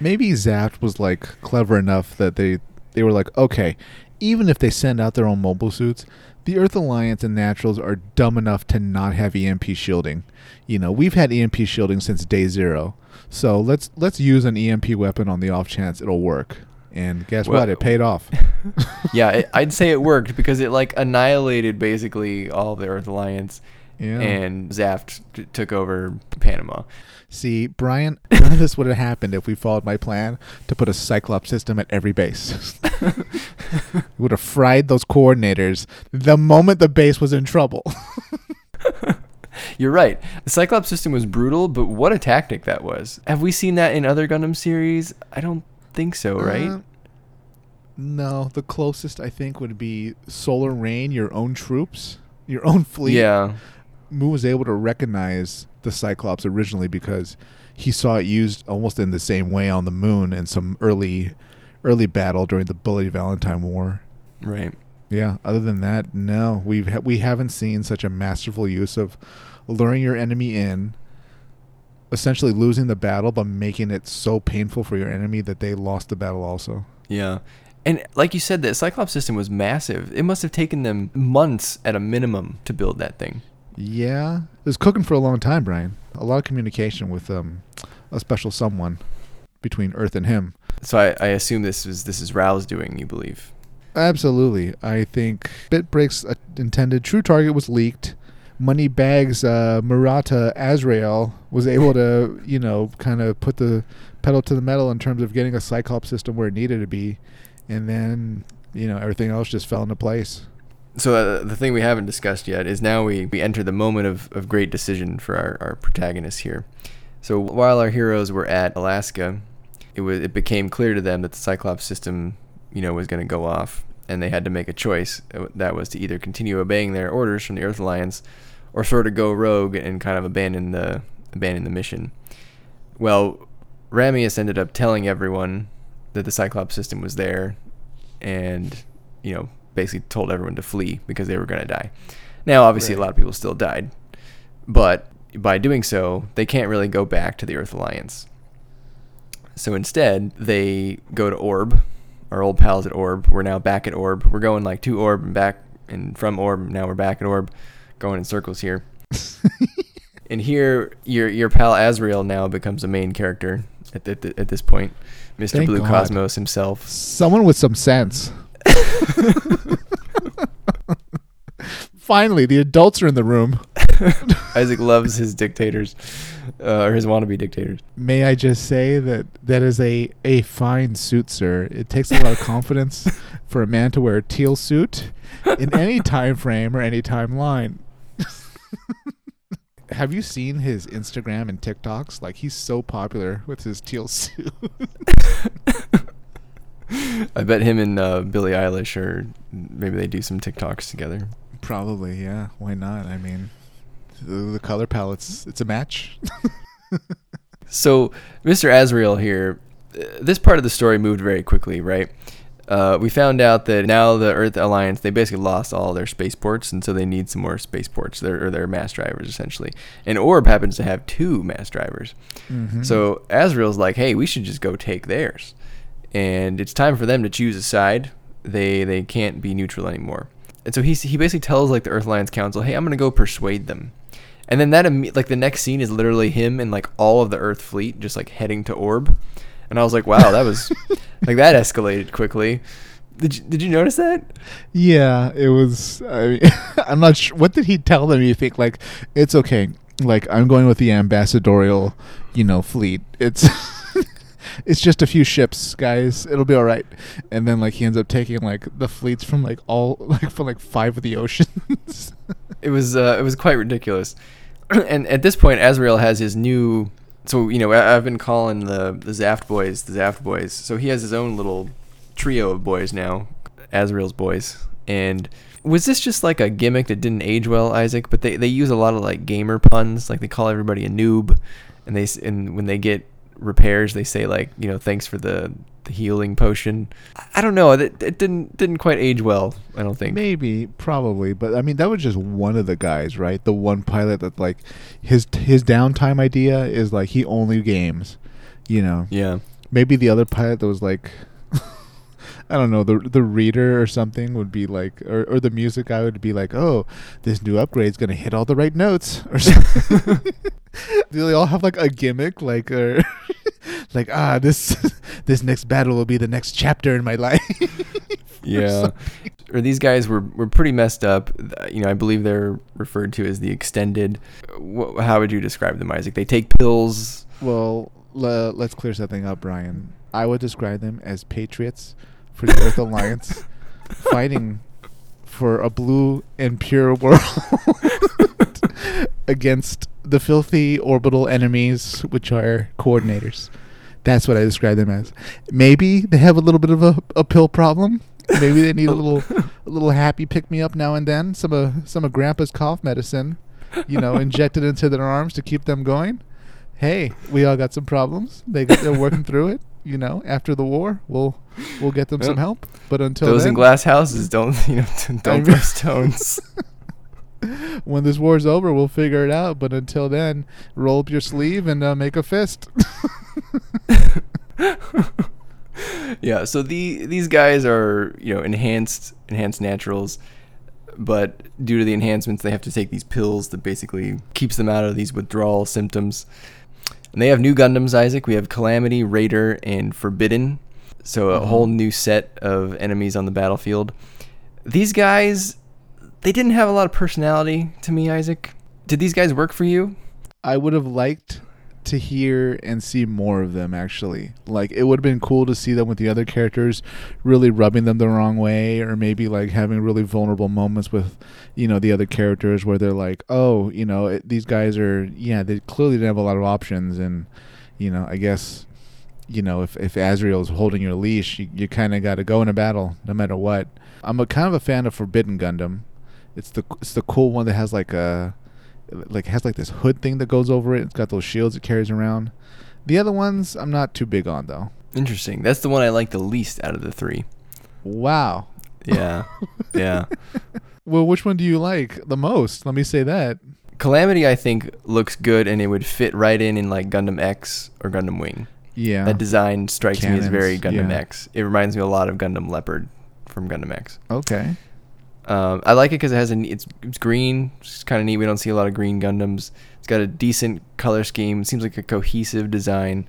maybe Zaft was like clever enough that they they were like, okay, even if they send out their own mobile suits, the Earth Alliance and Naturals are dumb enough to not have EMP shielding. You know, we've had EMP shielding since day zero, so let's let's use an EMP weapon on the off chance it'll work. And guess Well- what? It paid off. yeah, it, I'd say it worked because it like annihilated basically all the Earth Alliance. Yeah. and Zaft t- took over Panama. See, Brian, none of this would have happened if we followed my plan to put a Cyclops system at every base. we would have fried those coordinators the moment the base was in trouble. You're right. The Cyclops system was brutal, but what a tactic that was. Have we seen that in other Gundam series? I don't think so, right? Uh, no, the closest I think would be Solar Rain, your own troops, your own fleet. yeah. Mu was able to recognize the Cyclops originally because he saw it used almost in the same way on the moon in some early early battle during the Bloody Valentine War. Right. Yeah, other than that, no. We've ha- we haven't seen such a masterful use of luring your enemy in, essentially losing the battle but making it so painful for your enemy that they lost the battle also. Yeah. And like you said, the Cyclops system was massive. It must have taken them months at a minimum to build that thing. Yeah, it was cooking for a long time, Brian. A lot of communication with um, a special someone between Earth and him. So I, I assume this is this is Rau's doing. You believe? Absolutely, I think Spit Break's intended true target was leaked. Moneybags uh, Muruta Azrael was able to, you know, kind of put the pedal to the metal in terms of getting a Cyclops system where it needed to be, and then you know everything else just fell into place. So uh, the thing we haven't discussed yet is now we, we enter the moment of, of great decision for our, our protagonists here. So while our heroes were at Alaska, it was it became clear to them that the Cyclops system, you know, was going to go off, and they had to make a choice. Uh, That was to either continue obeying their orders from the Earth Alliance, or sort of go rogue and kind of abandon the abandon the mission. Well, Ramius ended up telling everyone that the Cyclops system was there, and you know basically told everyone to flee because they were going to die. Now, obviously, a lot of people still died, but by doing so, they can't really go back to the Earth Alliance. So instead, they go to Orb, our old pals at Orb. We're now back at Orb. We're going like to Orb and back, and from Orb now we're back at Orb, going in circles here. and here, your your pal Azrael now becomes a main character at at, at this point, Mr. Thank Blue God. Cosmos himself. Someone with some sense. Finally, the adults are in the room. Isaac loves his dictators, uh, or his wannabe dictators. May I just say that that is a a fine suit, sir. It takes a lot of confidence for a man to wear a teal suit in any time frame or any timeline. Have you seen his Instagram and TikToks? Like he's so popular with his teal suit. I bet him and uh, Billie Eilish, or maybe they do some TikToks together. Probably, yeah. Why not? I mean, the, the color palettes, it's a match. So, Mr. Azrael here, uh, this part of the story moved very quickly, right? Uh, we found out that now the Earth Alliance they basically lost all their spaceports, and so they need some more spaceports. Their or their mass drivers essentially. And Orb happens to have two mass drivers. Mhm. So Azrael's like, "Hey, we should just go take theirs," and it's time for them to choose a side. They they can't be neutral anymore. And so he he basically tells like the Earth Alliance Council, "Hey, I'm gonna go persuade them." And then that like the next scene is literally him and like all of the Earth fleet just like heading to Orb. And I was like, "Wow, that was like that escalated quickly." Did you, did you notice that? Yeah, it was. I mean, I'm not sure. What did he tell them? You think like it's okay? Like I'm going with the ambassadorial, you know, fleet. It's it's just a few ships, guys. It'll be all right. And then like he ends up taking like the fleets from like all like from like five of the oceans. It was uh, it was quite ridiculous. and at this point, Azrael has his new. So you know, I- I've been calling the the Zaft boys the Zaft boys. So he has his own little trio of boys now, Azrael's boys. And was this just like a gimmick that didn't age well, Isaac? But they they use a lot of like gamer puns, like they call everybody a noob, and they and when they get repairs, they say like you know thanks for the the healing potion. I- don't know. It, it didn't didn't quite age well. I don't think. Maybe, probably, but I mean that was just one of the guys, right? The one pilot that like his his downtime idea is like he only games, you know. Yeah. Maybe the other pilot that was like, I don't know, the the reader or something would be like, or or the music guy would be like, oh, this new upgrade's gonna hit all the right notes, or something. Do they all have like a gimmick, like or like ah this this next battle will be the next chapter in my life? Yeah. Or these guys were, were pretty messed up. You know, I believe they're referred to as the extended. Wh- how would you describe them, Isaac? They take pills. Well, le- let's clear something up, Brian. I would describe them as patriots for the Earth Alliance, fighting for a blue and pure world against the filthy orbital enemies, which are coordinators. That's what I describe them as. Maybe they have a little bit of a, a pill problem. Maybe they need a little a little happy pick me up now and then. Some of some of Grandpa's cough medicine, you know, injected into their arms to keep them going hey, we all got some problems. They they're working through it. You know, after the war, we'll we'll get them some help. But until Those then, in glass houses don't, you know, don't mean- throw stones. when this war's over, we'll figure it out. But until then, roll up your sleeve and uh, make a fist. yeah. So the these guys are, you know, enhanced enhanced naturals, but due to the enhancements, they have to take these pills that basically keeps them out of these withdrawal symptoms. And they have new Gundams, Isaac. We have Calamity, Raider, and Forbidden. So a Uh-huh. whole new set of enemies on the battlefield. These guys, they didn't have a lot of personality to me, Isaac. Did these guys work for you? I would have liked to hear and see more of them actually. Like it would have been cool to see them with the other characters really rubbing them the wrong way or maybe like having really vulnerable moments with you know the other characters where they're like, "Oh, you know, it, these guys are yeah, they clearly didn't have a lot of options and you know, I guess you know, if if Azrael's holding your leash, you, you kind of got to go in a battle no matter what. I'm a kind of a fan of Forbidden Gundam. It's the it's the cool one that has like a like has like this hood thing that goes over it. It's got those shields it carries around. The other ones I'm not too big on though. Interesting. That's the one I like the least out of the three. Wow. Yeah. yeah. Well, which one do you like the most? Let me say that. Calamity, I think, looks good and it would fit right in in like Gundam X or Gundam Wing. Yeah. That design strikes me as very Gundam yeah. X. It reminds me a lot of Gundam Leopard from Gundam X. okay. Um, I like it because it has a it's it's green. It's kind of neat. We don't see a lot of green Gundams. It's got a decent color scheme. Seems like a cohesive design.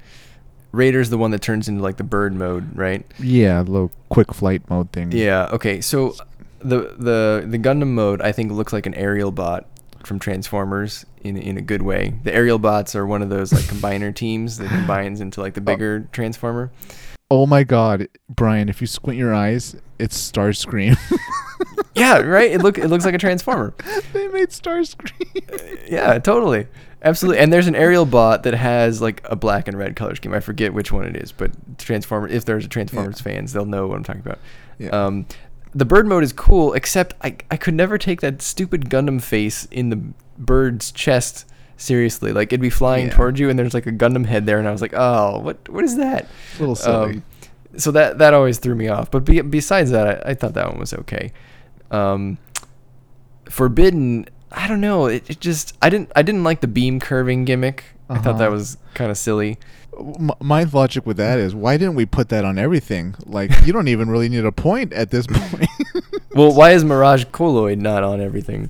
Raider's the one that turns into like the bird mode, right? Yeah, a little quick flight mode thing. Yeah. Okay. So the the the Gundam mode I think looks like an aerial bot. from Transformers in in a good way. The aerial bots are one of those like combiner teams that combines into like the bigger Transformer. Oh my God, Brian! If you squint your eyes, it's Starscream. Yeah, right. It look it looks like a Transformer. they made Starscream. Yeah, totally. Absolutely. And there's an aerial bot that has like a black and red color scheme. I forget which one it is, but Transformer if there's a Transformers fans, they'll know what I'm talking about. Yeah. Um the bird mode is cool, except I I could never take that stupid Gundam face in the bird's chest seriously. Like it'd be flying Yeah. towards you and there's like a Gundam head there and I was like, "Oh, what what is that?" a little silly. Um, so that that always threw me off. But be, besides that, I, I thought that one was okay. Um, Forbidden, I don't know. It, it just I didn't I didn't like the beam curving gimmick. I thought that Uh-huh. was kind of silly. My logic with that is, why didn't we put that on everything? Like, you don't even really need a point at this point. Well, why is Mirage Colloid not on everything?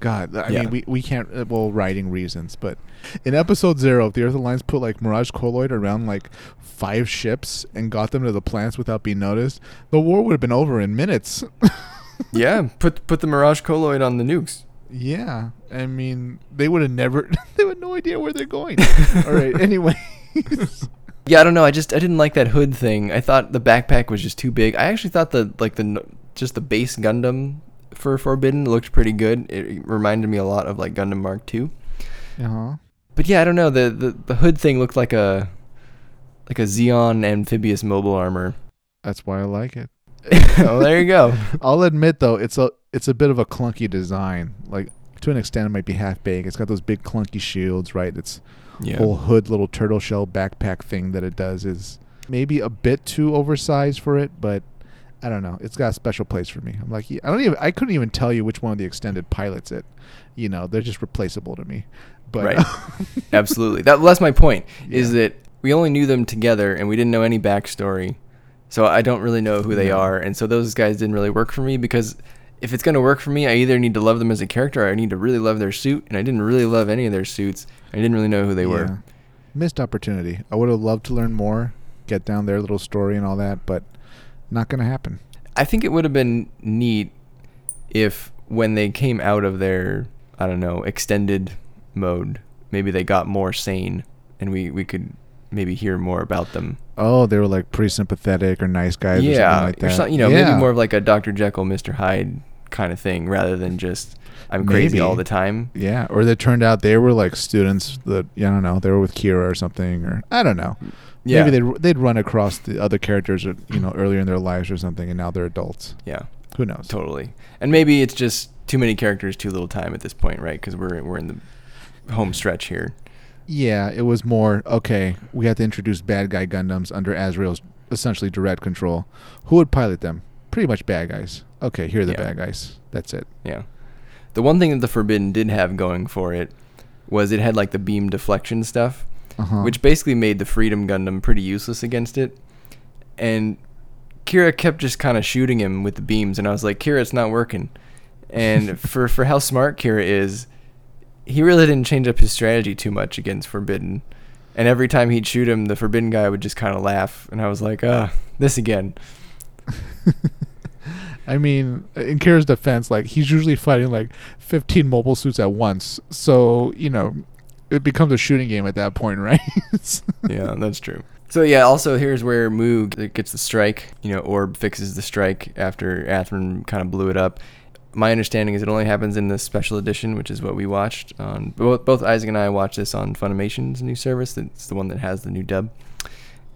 God, I Yeah. mean, we, we can't, uh, well, writing reasons, but in episode zero, if the Earth Alliance put like Mirage Colloid around like five ships and got them to the planets without being noticed, the war would have been over in minutes. yeah, put put the Mirage Colloid on the nukes. yeah, I mean, they would have never, they would have no idea where they're going. All right, anyway. Yeah, I don't know. I just I didn't like that hood thing. I thought the backpack was just too big. I actually thought the like the just the base Gundam for Forbidden looked pretty good. It reminded me a lot of like Gundam Mark II. uh-huh. But yeah, I don't know. The, the the hood thing looked like a like a Zeon amphibious mobile armor. That's why I like it. oh, there you go. I'll admit though, it's a it's a bit of a clunky design. Like to an extent, it might be half baked. It's got those big clunky shields, right? Its Yeah. whole hood little turtle shell backpack thing that it does is maybe a bit too oversized for it, but I don't know. It's got a special place for me. I'm like, I don't even I couldn't even tell you which one of the extended pilots it. You know, they're just replaceable to me. But Right. Absolutely. That well, that's my point. Is that we only knew them together and we didn't know any backstory. So I don't really know who they No. are, and so those guys didn't really work for me because if it's gonna work for me, I either need to love them as a character, or I need to really love their suit, and I didn't really love any of their suits. I didn't really know who they were. Missed opportunity. I would have loved to learn more, get down their little story and all that, but not gonna happen. I think it would have been neat if when they came out of their I don't know extended mode, maybe they got more sane, and we we could maybe hear more about them. Oh, they were like pretty sympathetic or nice guys or yeah, something like that. some- you know, Yeah. maybe more of like a Dr. Jekyll, Mr. Hyde kind of thing, rather than just I'm crazy Maybe. all the time. Yeah, or they turned out they were like students that yeah, I don't know, they were with Kira or something, or I don't know. Yeah, Maybe they'd they'd run across the other characters, or, you know, earlier in their lives or something, and now they're adults. yeah, Who knows? totally. And maybe it's just too many characters, too little time at this point, right? Because we're we're in the home stretch here. Yeah, it was more okay. We had to introduce bad guy Gundams under Azrael's essentially direct control. Who would pilot them? Pretty much bad guys. Okay, here are the Yeah. bad guys. That's it. Yeah. The one thing that the Forbidden did have going for it was it had like the beam deflection stuff, Uh-huh. which basically made the Freedom Gundam pretty useless against it. And Kira kept just kind of shooting him with the beams, and I was like, Kira, it's not working. And for for how smart Kira is, he really didn't change up his strategy too much against Forbidden. And every time he'd shoot him, the Forbidden guy would just kind of laugh, and I was like, ah, this again. I mean, in Kira's defense, like he's usually fighting like 15 mobile suits at once. So, you know, it becomes a shooting game at that point, right? yeah, that's true. So yeah, also here's where Mu gets the strike. You know, Orb fixes the strike after Athrun kind of blew it up. My understanding is it only happens in the special edition, which is what we watched on both. Both Isaac and I watched this on Funimation's new service. It's the one that has the new dub.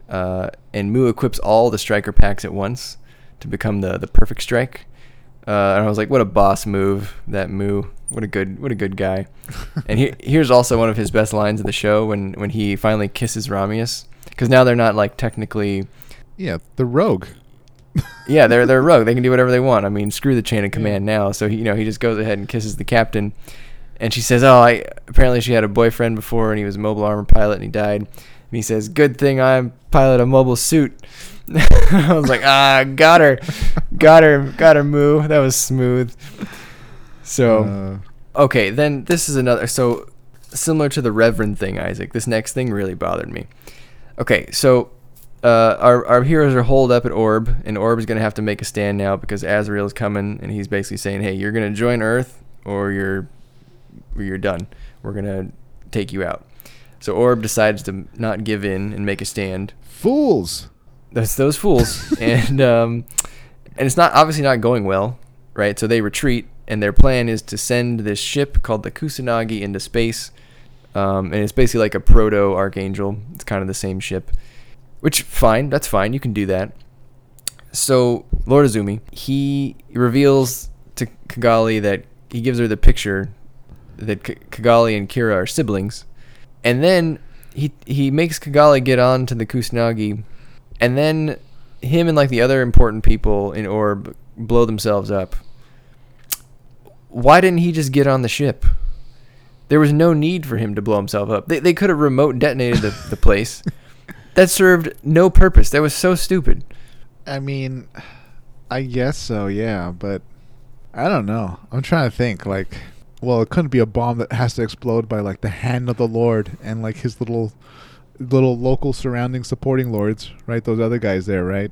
Uh, and Mu equips all the striker packs at once to become the the perfect strike. Uh, and I was like, what a boss move that Mu. What a good what a good guy. and he, here's also one of his best lines of the show when when he finally kisses Ramius because now they're not like technically yeah, the rogue. yeah they're they're rogue. They can do whatever they want. I mean screw the chain of command now. So he, you know he just goes ahead and kisses the captain. And she says oh i apparently she had a boyfriend before and he was a mobile armor pilot and he died. And he says good thing I'm pilot a mobile suit. I was like ah got her. Got her got her Mu. That was smooth. So Uh, Okay, then this is another. So similar to the Reverend thing, Isaac. This next thing really bothered me. Okay, so uh, our our heroes are holed up at Orb, and Orb is gonna have to make a stand now because Azrael is coming, and he's basically saying, "Hey, you're gonna join Earth, or you're you're done. We're gonna take you out." So Orb decides to not give in and make a stand. Fools. That's those fools, and um, and it's not obviously not going well, right? So they retreat, and their plan is to send this ship called the Kusanagi into space, um, and it's basically like a proto Archangel. It's kind of the same ship, which fine, that's fine. You can do that. So Lord Uzumi, he reveals to Cagalli that he gives her the picture that K- Cagalli and Kira are siblings, and then he he makes Cagalli get on to the Kusanagi, and then him and like the other important people in Orb blow themselves up. Why didn't he just get on the ship? There was no need for him to blow himself up. They they could have remote detonated the, the place. That served no purpose. That was so stupid. I mean, I guess so, yeah, but I don't know. I'm trying to think. Like, well, it couldn't be a bomb that has to explode by like the hand of the Lord and like his little, little local surrounding supporting lords, right? Those other guys there, right?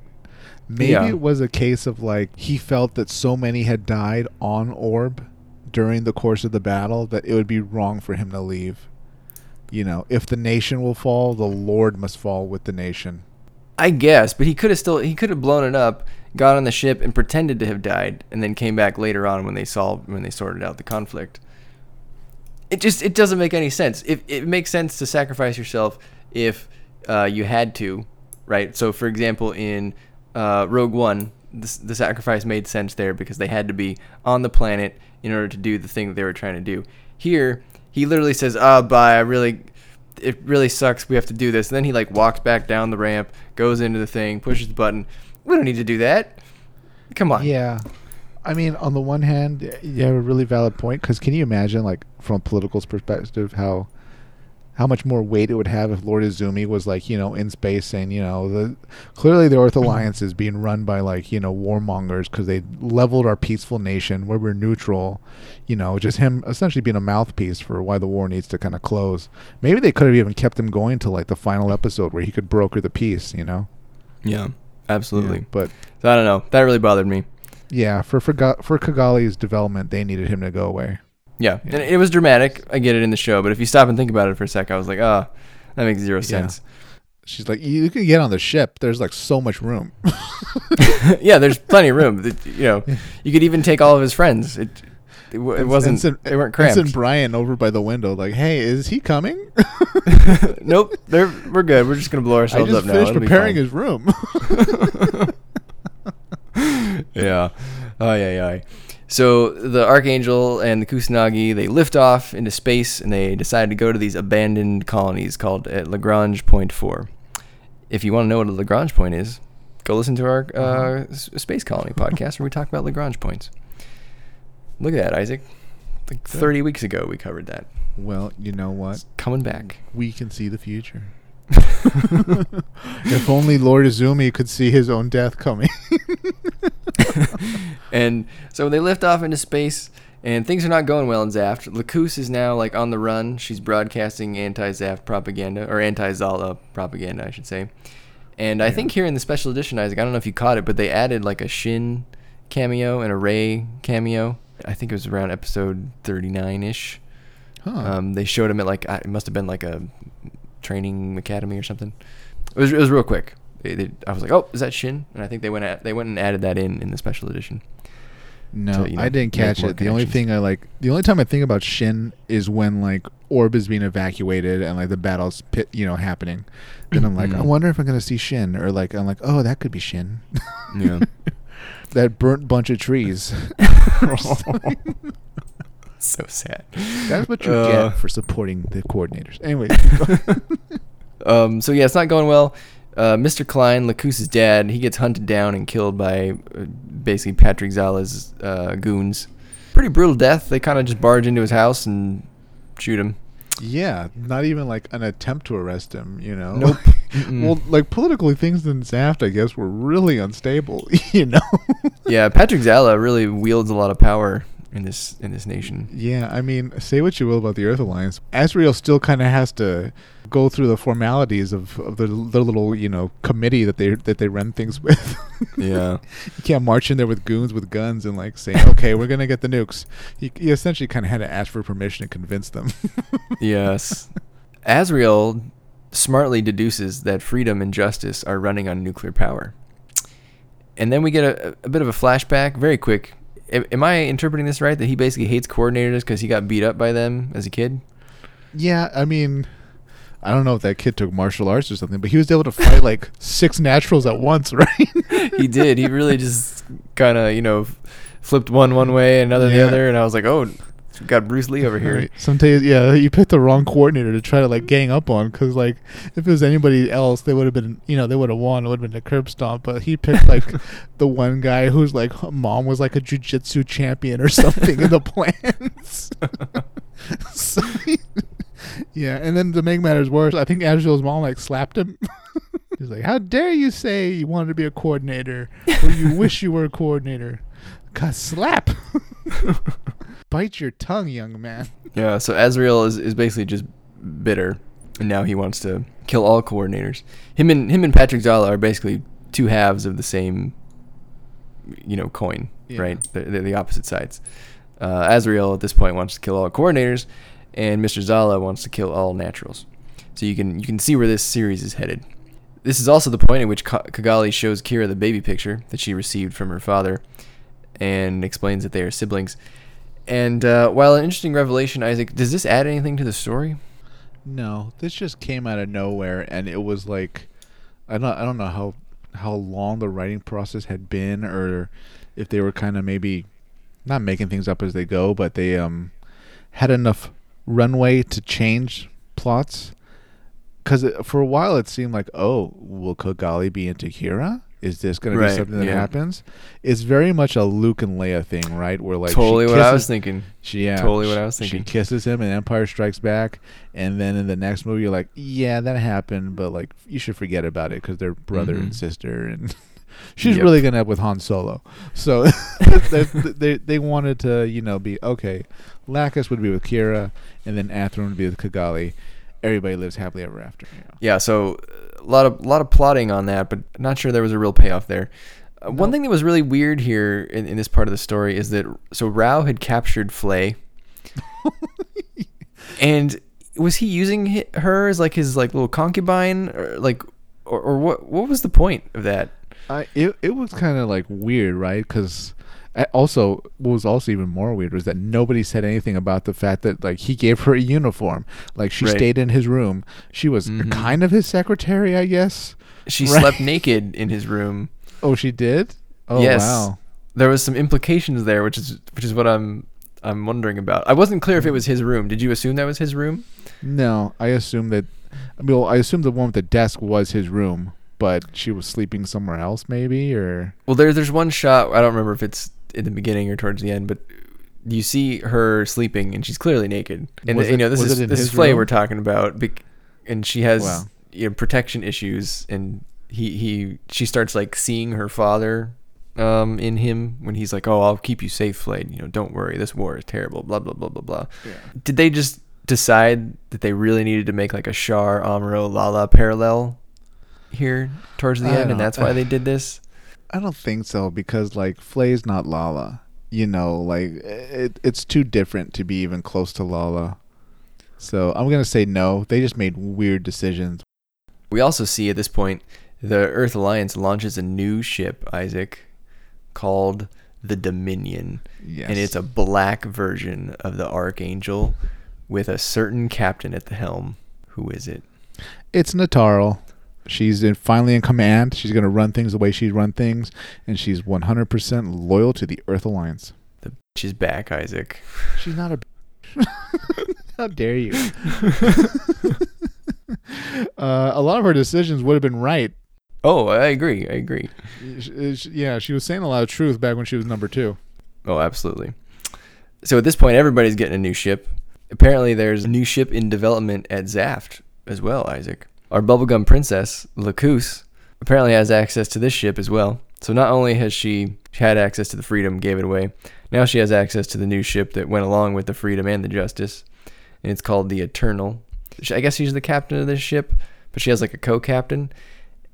Maybe Yeah. it was a case of like he felt that so many had died on Orb during the course of the battle that it would be wrong for him to leave. You know, if the nation will fall, the Lord must fall with the nation. I guess, but he could have still he could have blown it up, got on the ship and pretended to have died, and then came back later on when they solved when they sorted out the conflict. It just it doesn't make any sense. If it makes sense to sacrifice yourself if uh, you had to, right? So, for example, in uh, Rogue One, the, the sacrifice made sense there because they had to be on the planet in order to do the thing that they were trying to do. Here, he literally says, "Ah, bye. I really, it really sucks. We have to do this." And then he like walks back down the ramp, goes into the thing, pushes the button. We don't need to do that. Come on. Yeah. I mean, on the one hand, you have a really valid point because can you imagine, like, from a political perspective, how how much more weight it would have if Lord Uzumi was like, you know, in space saying, you know, the clearly the Earth Alliance is being run by like, you know, warmongers because they leveled our peaceful nation where we're neutral. You know, just him essentially being a mouthpiece for why the war needs to kind of close. Maybe they could have even kept him going to like the final episode where he could broker the peace. You know. Yeah. Absolutely. Yeah, but So I don't know. That really bothered me. Yeah, for for, for Cagalli's development, they needed him to go away. Yeah. Yeah. And it was dramatic. I get it in the show, but if you stop and think about it for a sec, I was like, ah, that makes zero sense. She's like, you can get on the ship. There's like so much room. yeah, there's plenty of room. You know, you could even take all of his friends. It it, it wasn't. Ensign- they weren't Ensign cramped. Brian over by the window, like, hey, is he coming? nope. They're we're good. We're just gonna blow I ourselves just up now. finished be preparing his room. yeah. Oh yeah, yeah. So the Archangel and the Kusanagi they lift off into space and they decide to go to these abandoned colonies called at Lagrange Point Four. If you want to know what a Lagrange point is, go listen to our uh, Uh-huh. space colony podcast where we talk about Lagrange points. Look at that, Isaac. Like Good. 30 weeks ago, we covered that. well, you know what? It's coming back. We can see the future. if only Lord Uzumi could see his own death coming. and so they lift off into space, and things are not going well in Zaft. Lacus is now like on the run. She's broadcasting anti-Zaft propaganda or anti-Zala propaganda, I should say. And I think here in the special edition, Isaac, I don't know if you caught it, but they added like a Shinn cameo and a Rey cameo. I think it was around episode 39-ish. huh. Um, they showed him at like uh, it must have been like a training academy or something. It was it was real quick. They, they, I was like, oh, is that Shinn? And I think they went at, they went and added that in in the special edition. No, to, you know, I didn't catch it. The only thing I like, the only time I think about Shinn is when like Orb is being evacuated and like the battle's pit, you know, happening. Then I'm like, I Mhm. wonder if I'm gonna see Shinn, or like I'm like, oh, that could be Shinn. Yeah. that burnt bunch of trees. so sad. That's what you Uh, get for supporting the coordinators. Anyway, Um, so yeah, it's not going well. Uh, Mr. Clyne, Lacus's dad, he gets hunted down and killed by uh, basically Patrick Zala's uh, goons. Pretty brutal death. They kind of just barge into his house and shoot him. yeah, not even like an attempt to arrest him. You know. Nope. Well, like politically, things in Zaft, I guess, were really unstable. You know. yeah, Patrick Zala really wields a lot of power in this in this nation. Yeah, I mean, say what you will about the Earth Alliance, Azrael still kind of has to go through the formalities of, of the, the little you know committee that they that they run things with. Yeah. you can't march in there with goons with guns and like say, okay, we're gonna get the nukes. He, he essentially kind of had to ask for permission and convince them. yes. Azrael smartly deduces that freedom and justice are running on nuclear power. And then we get a, a bit of a flashback, very quick. A- am I interpreting this right? That he basically hates coordinators because he got beat up by them as a kid? yeah, I mean. I don't know if that kid took martial arts or something, but he was able to fight like six naturals at once, right? he did. He really just kind of, you know, flipped one one way and another the other. And I was like, oh, got Bruce Lee over here. Right. Sometimes, yeah, you picked the wrong coordinator to try to like gang up on because like if it was anybody else, they would have been, you know, they would have won. It would have been a curb stomp. But he picked like the one guy whose like mom was like a jujitsu champion or something in the plans. so he- yeah, and then to make matters worse, I think Azrael's mom like slapped him. He's like, "How dare you say you wanted to be a coordinator, or you wish you were a coordinator?" Cause slap. Bite your tongue, young man. Yeah, so Azrael is, is basically just bitter, and now he wants to kill all coordinators. Him and him and Patrick Zala are basically two halves of the same, you know, coin, Yeah. right? They're, they're the opposite sides. Uh, Azrael at this point wants to kill all coordinators, and Mr. Zala wants to kill all naturals. So you can you can see where this series is headed. This is also the point at which Cagalli shows Kira the baby picture that she received from her father, and explains that they are siblings. And uh, while an interesting revelation, Isaac, does this add anything to the story? No, this just came out of nowhere, and it was like, I don't, I don't know how how long the writing process had been, or if they were kind of maybe not making things up as they go, but they um had enough runway to change plots. Because for a while it seemed like, oh, will Cagalli be into Kira? Is this going to be something that yeah. happens? It's very much a Luke and Leia thing, right? Where like totally what I was thinking. she, yeah, Totally what I was thinking. She kisses him, and Empire Strikes Back, and then in the next movie, you're like, yeah, that happened, but like you should forget about it because they're brother and Mhm. sister, and she's Yep. really gonna end up with Han Solo. So they, they they wanted to, you know, be okay. Lacus would be with Kira, and then Athrun would be with Cagalli. Everybody lives happily ever after. You know. Yeah, so a lot of lot of plotting on that, but not sure there was a real payoff there. Uh, One thing that was really weird here in, in this part of the story is that so Rau had captured Flay, and was he using her as like his like little concubine, or like, or, or what? What was the point of that? I it it was kind of like weird, right? Because also what was also even more weird was that nobody said anything about the fact that like he gave her a uniform, like she Right. stayed in his room. She was Mhm. kind of his secretary, I guess. She Right. slept naked in his room. Oh, she did. Oh yes, wow. there was some implications there, which is which is what I'm I'm wondering about. I wasn't clear if it was his room. Did you assume that was his room? No, I assume that. I mean, well, I assume the one with the desk was his room, but she was sleeping somewhere else, maybe, or Well, there, there's one shot. I don't remember if it's in the beginning or towards the end, but you see her sleeping, and she's clearly naked. And Was you it- know, this is this is Flay room? we're talking about, bec- and she has Wow. you know protection issues, and he he she starts like seeing her father um in him when he's like, "Oh, I'll keep you safe, Flay. You know, don't worry. This war is terrible." Blah blah blah blah blah. Did they just decide that they really needed to make like a Char Amuro Lalah parallel here towards the I end, and that's why they did this? I don't think so because like Flay's not Lalah. You know, like it, it's too different to be even close to Lalah. So I'm gonna say no. They just made weird decisions. We also see at this point the Earth Alliance launches a new ship, Isaac, called the Dominion. Yes, And it's a black version of the Archangel with a certain captain at the helm. Who is it? it's Natarle. She's in, finally in command. She's gonna run things the way she run things, and she's 100% loyal to the Earth Alliance. The bitch is back, Isaac. She's not a. Bitch. How dare you? uh, a lot of her decisions would have been right. Oh, I agree. I agree. Yeah, she was saying a lot of truth back when she was number two. Oh, absolutely. So at this point, everybody's getting a new ship. Apparently, there's a new ship in development at Zaft as well, Isaac. Our bubblegum princess, Lacus, apparently has access to this ship as well. So not only has she had access to the Freedom, gave it away, now she has access to the new ship that went along with the Freedom and the Justice. And it's called the Eternal. I guess she's the captain of this ship, but she has like a co-captain,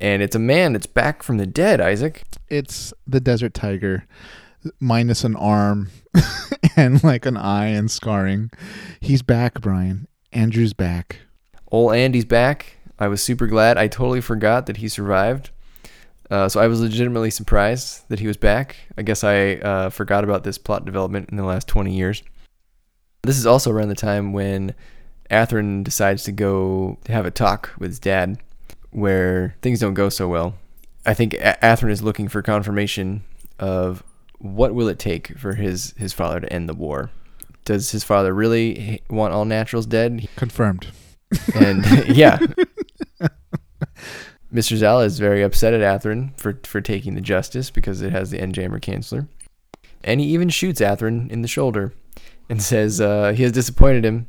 and it's a man that's back from the dead. Isaac. It's the Desert Tiger, minus an arm and like an eye and scarring. He's back, Brian. Andrew's back. Old Andy's back. I was super glad. I totally forgot that he survived. Uh, so I was legitimately surprised that he was back. I guess I uh, forgot about this plot development in the last 20 years. This is also around the time when Athrun decides to go to have a talk with his dad, where things don't go so well. I think A- Athrun is looking for confirmation of what will it take for his, his father to end the war. Does his father really want all naturals dead? Confirmed. And yeah, Mr. Zala is very upset at Athrun for, for taking the justice because it has the N-jammer canceller. And he even shoots Athrun in the shoulder and says uh, he has disappointed him.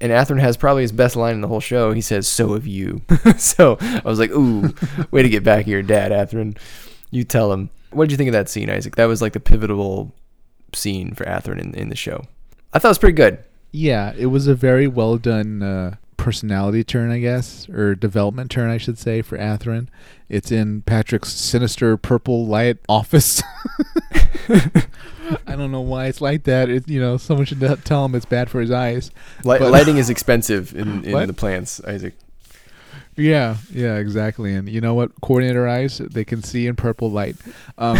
And Athrun has probably his best line in the whole show. He says, So have you. so I was like, Ooh, way to get back your dad, Athrun. You tell him. What did you think of that scene, Isaac? That was like the pivotal scene for Athrun in, in the show. I thought it was pretty good. Yeah, it was a very well done uh, personality turn, I guess, or development turn, I should say, for Athrun. It's in Patrick's sinister purple light office. I don't know why it's like that. It, you know, someone should tell him it's bad for his eyes. Li- But- lighting is expensive in, in the plants, Isaac. Yeah, yeah, exactly. And you know what? Coordinator eyes, they can see in purple light. Um,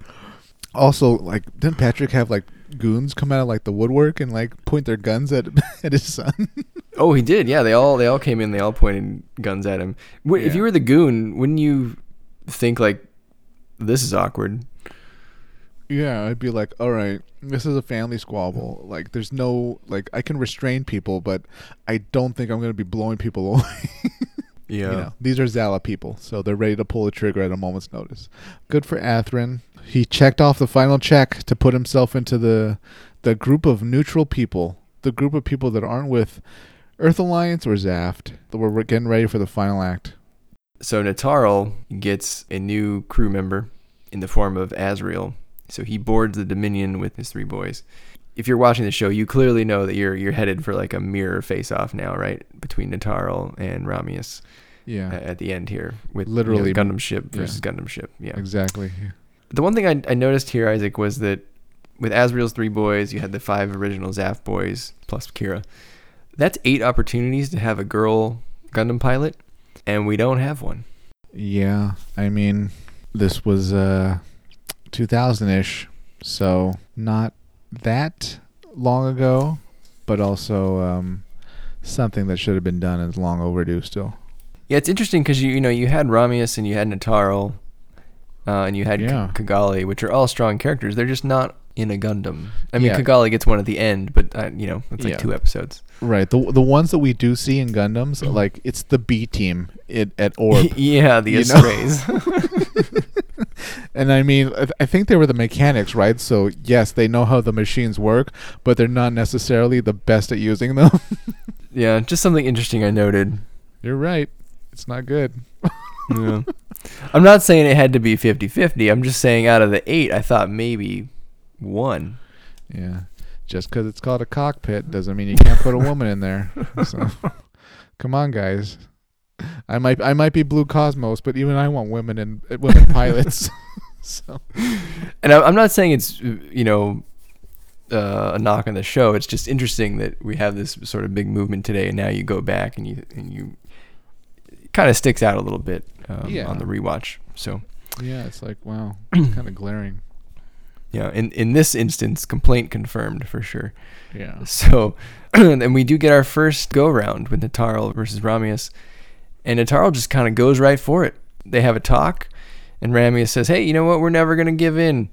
also, like, didn't Patrick have like goons come out of like the woodwork and like point their guns at at his son? Oh, he did. Yeah, they all they all came in. They all pointed guns at him. Wh- If you were the goon, wouldn't you think like this is awkward? Yeah, I'd be like, all right, this is a family squabble. Like, there's no like, I can restrain people, but I don't think I'm gonna be blowing people away. Yeah. You know, these are Zala people, so they're ready to pull the trigger at a moment's notice. Good for Athrun. He checked off the final check to put himself into the the group of neutral people, the group of people that aren't with Earth Alliance or Zaft. That we're getting ready for the final act. So Natarle gets a new crew member in the form of Azrael. So he boards the Dominion with his three boys. If you're watching the show, you clearly know that you're you're headed for like a mirror face off now, right? Between Natarle and Ramius Yeah, a- at the end here with Literally, you know, Gundam ship yeah. versus Gundam ship. Yeah. exactly. The one thing I, I noticed here, Isaac, was that with Azrael's three boys, you had the five original Zaft boys plus Kira. That's eight opportunities to have a girl Gundam pilot, and we don't have one. Yeah, I mean, this was uh 2000ish, so not that long ago, but also um something that should have been done and is long overdue still. Yeah, it's interesting because you you know you had Ramius and you had Natarle, uh, and you had K- Cagalli, which are all strong characters. They're just not in a Gundam. I mean, Yeah. Cagalli gets one at the end, but uh, you know it's like Yeah. two episodes. Right. The the ones that we do see in Gundams, like it's the B team it, at Orb. yeah, the? Astrays. and I mean, I, I think they were the mechanics, right? So yes, they know how the machines work, but they're not necessarily the best at using them. yeah, just something interesting I noted. You're right. It's not good. Yeah. I'm not saying it had to be 50-50. I'm just saying out of the eight, I thought maybe one. Yeah. Just because it's called a cockpit doesn't mean you can't put a woman in there. So, come on, guys. I might I might be Blue Cosmos, but even I want women and uh, women pilots. so And I'm not saying it's uh, you know uh, a knock on the show. It's just interesting that we have this sort of big movement today, and now you go back and you and you kind of sticks out a little bit um, Yeah. on the rewatch. So yeah, it's like wow, it's kind of glaring. yeah, in in this instance, complaint confirmed for sure. Yeah. So, and we do get our first go round with Natarle versus Ramius, and Natarle just kind of goes right for it. They have a talk, and Ramius says, "Hey, you know what? We're never gonna give in."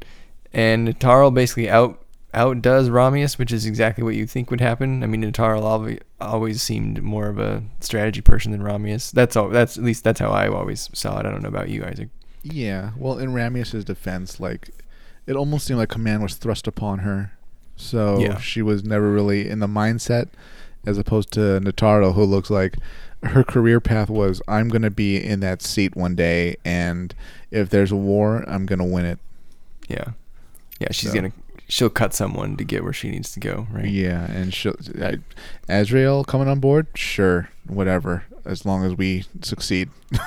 And Natarle basically out outdoes Ramius, which is exactly what you think would happen. I mean, Natarle always always seemed more of a strategy person than Ramius. That's all. That's at least that's how I always saw it. I don't know about you, Isaac. Yeah. Well, in Ramius's defense, like it almost seemed like command was thrust upon her, so Yeah. she was never really in the mindset, as opposed to Natarle, who looks like her career path was I'm gonna be in that seat one day, and if there's a war, I'm gonna win it. Yeah, yeah. She's So. gonna she'll cut someone to get where she needs to go, right? Yeah, and she'll, I, Azrael coming on board, sure, whatever, as long as we succeed.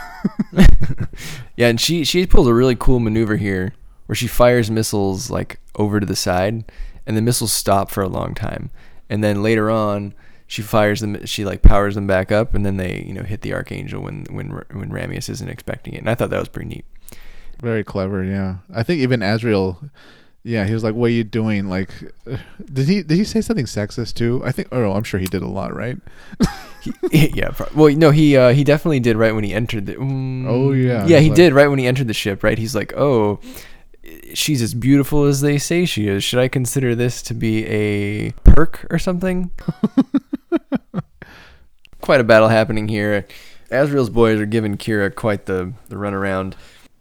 Yeah, and she she pulls a really cool maneuver here where she fires missiles like over to the side, and the missiles stop for a long time, and then later on she fires them, she like powers them back up, and then they you know hit the archangel when when when Ramius isn't expecting it, and I thought that was pretty neat. Very clever, yeah. I think even Azrael, yeah, he was like, "What are you doing?" Like, did he did he say something sexist too? I think. Oh, I'm sure he did a lot, right? He, yeah, pro- well, no, he uh, he definitely did right when he entered the. Mm, Oh, yeah, yeah, he like- did right when he entered the ship. Right, he's like, oh, she's as beautiful as they say she is. Should I consider this to be a perk or something? quite a battle happening here. Azrael's boys are giving Kira quite the the runaround.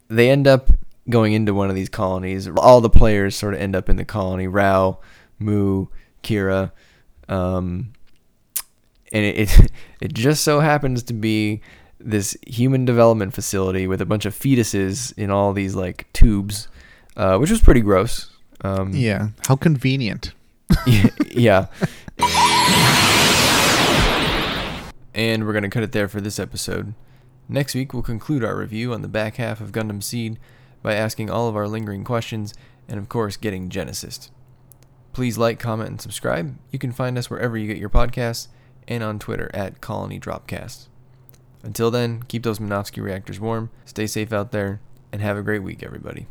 They end up going into one of these colonies. All the players sort of end up in the colony. Rau, Mu, Kira. Um, and it, it it just so happens to be this human development facility with a bunch of fetuses in all these like tubes, uh, which was pretty gross. Um, Yeah. How convenient. yeah. And we're gonna cut it there for this episode. Next week we'll conclude our review on the back half of Gundam Seed by asking all of our lingering questions and of course getting Genesis. Please like, comment, and subscribe. You can find us wherever you get your podcasts and on Twitter at Colony Dropcast. Until then, keep those Minovsky reactors warm, stay safe out there, and have a great week, everybody.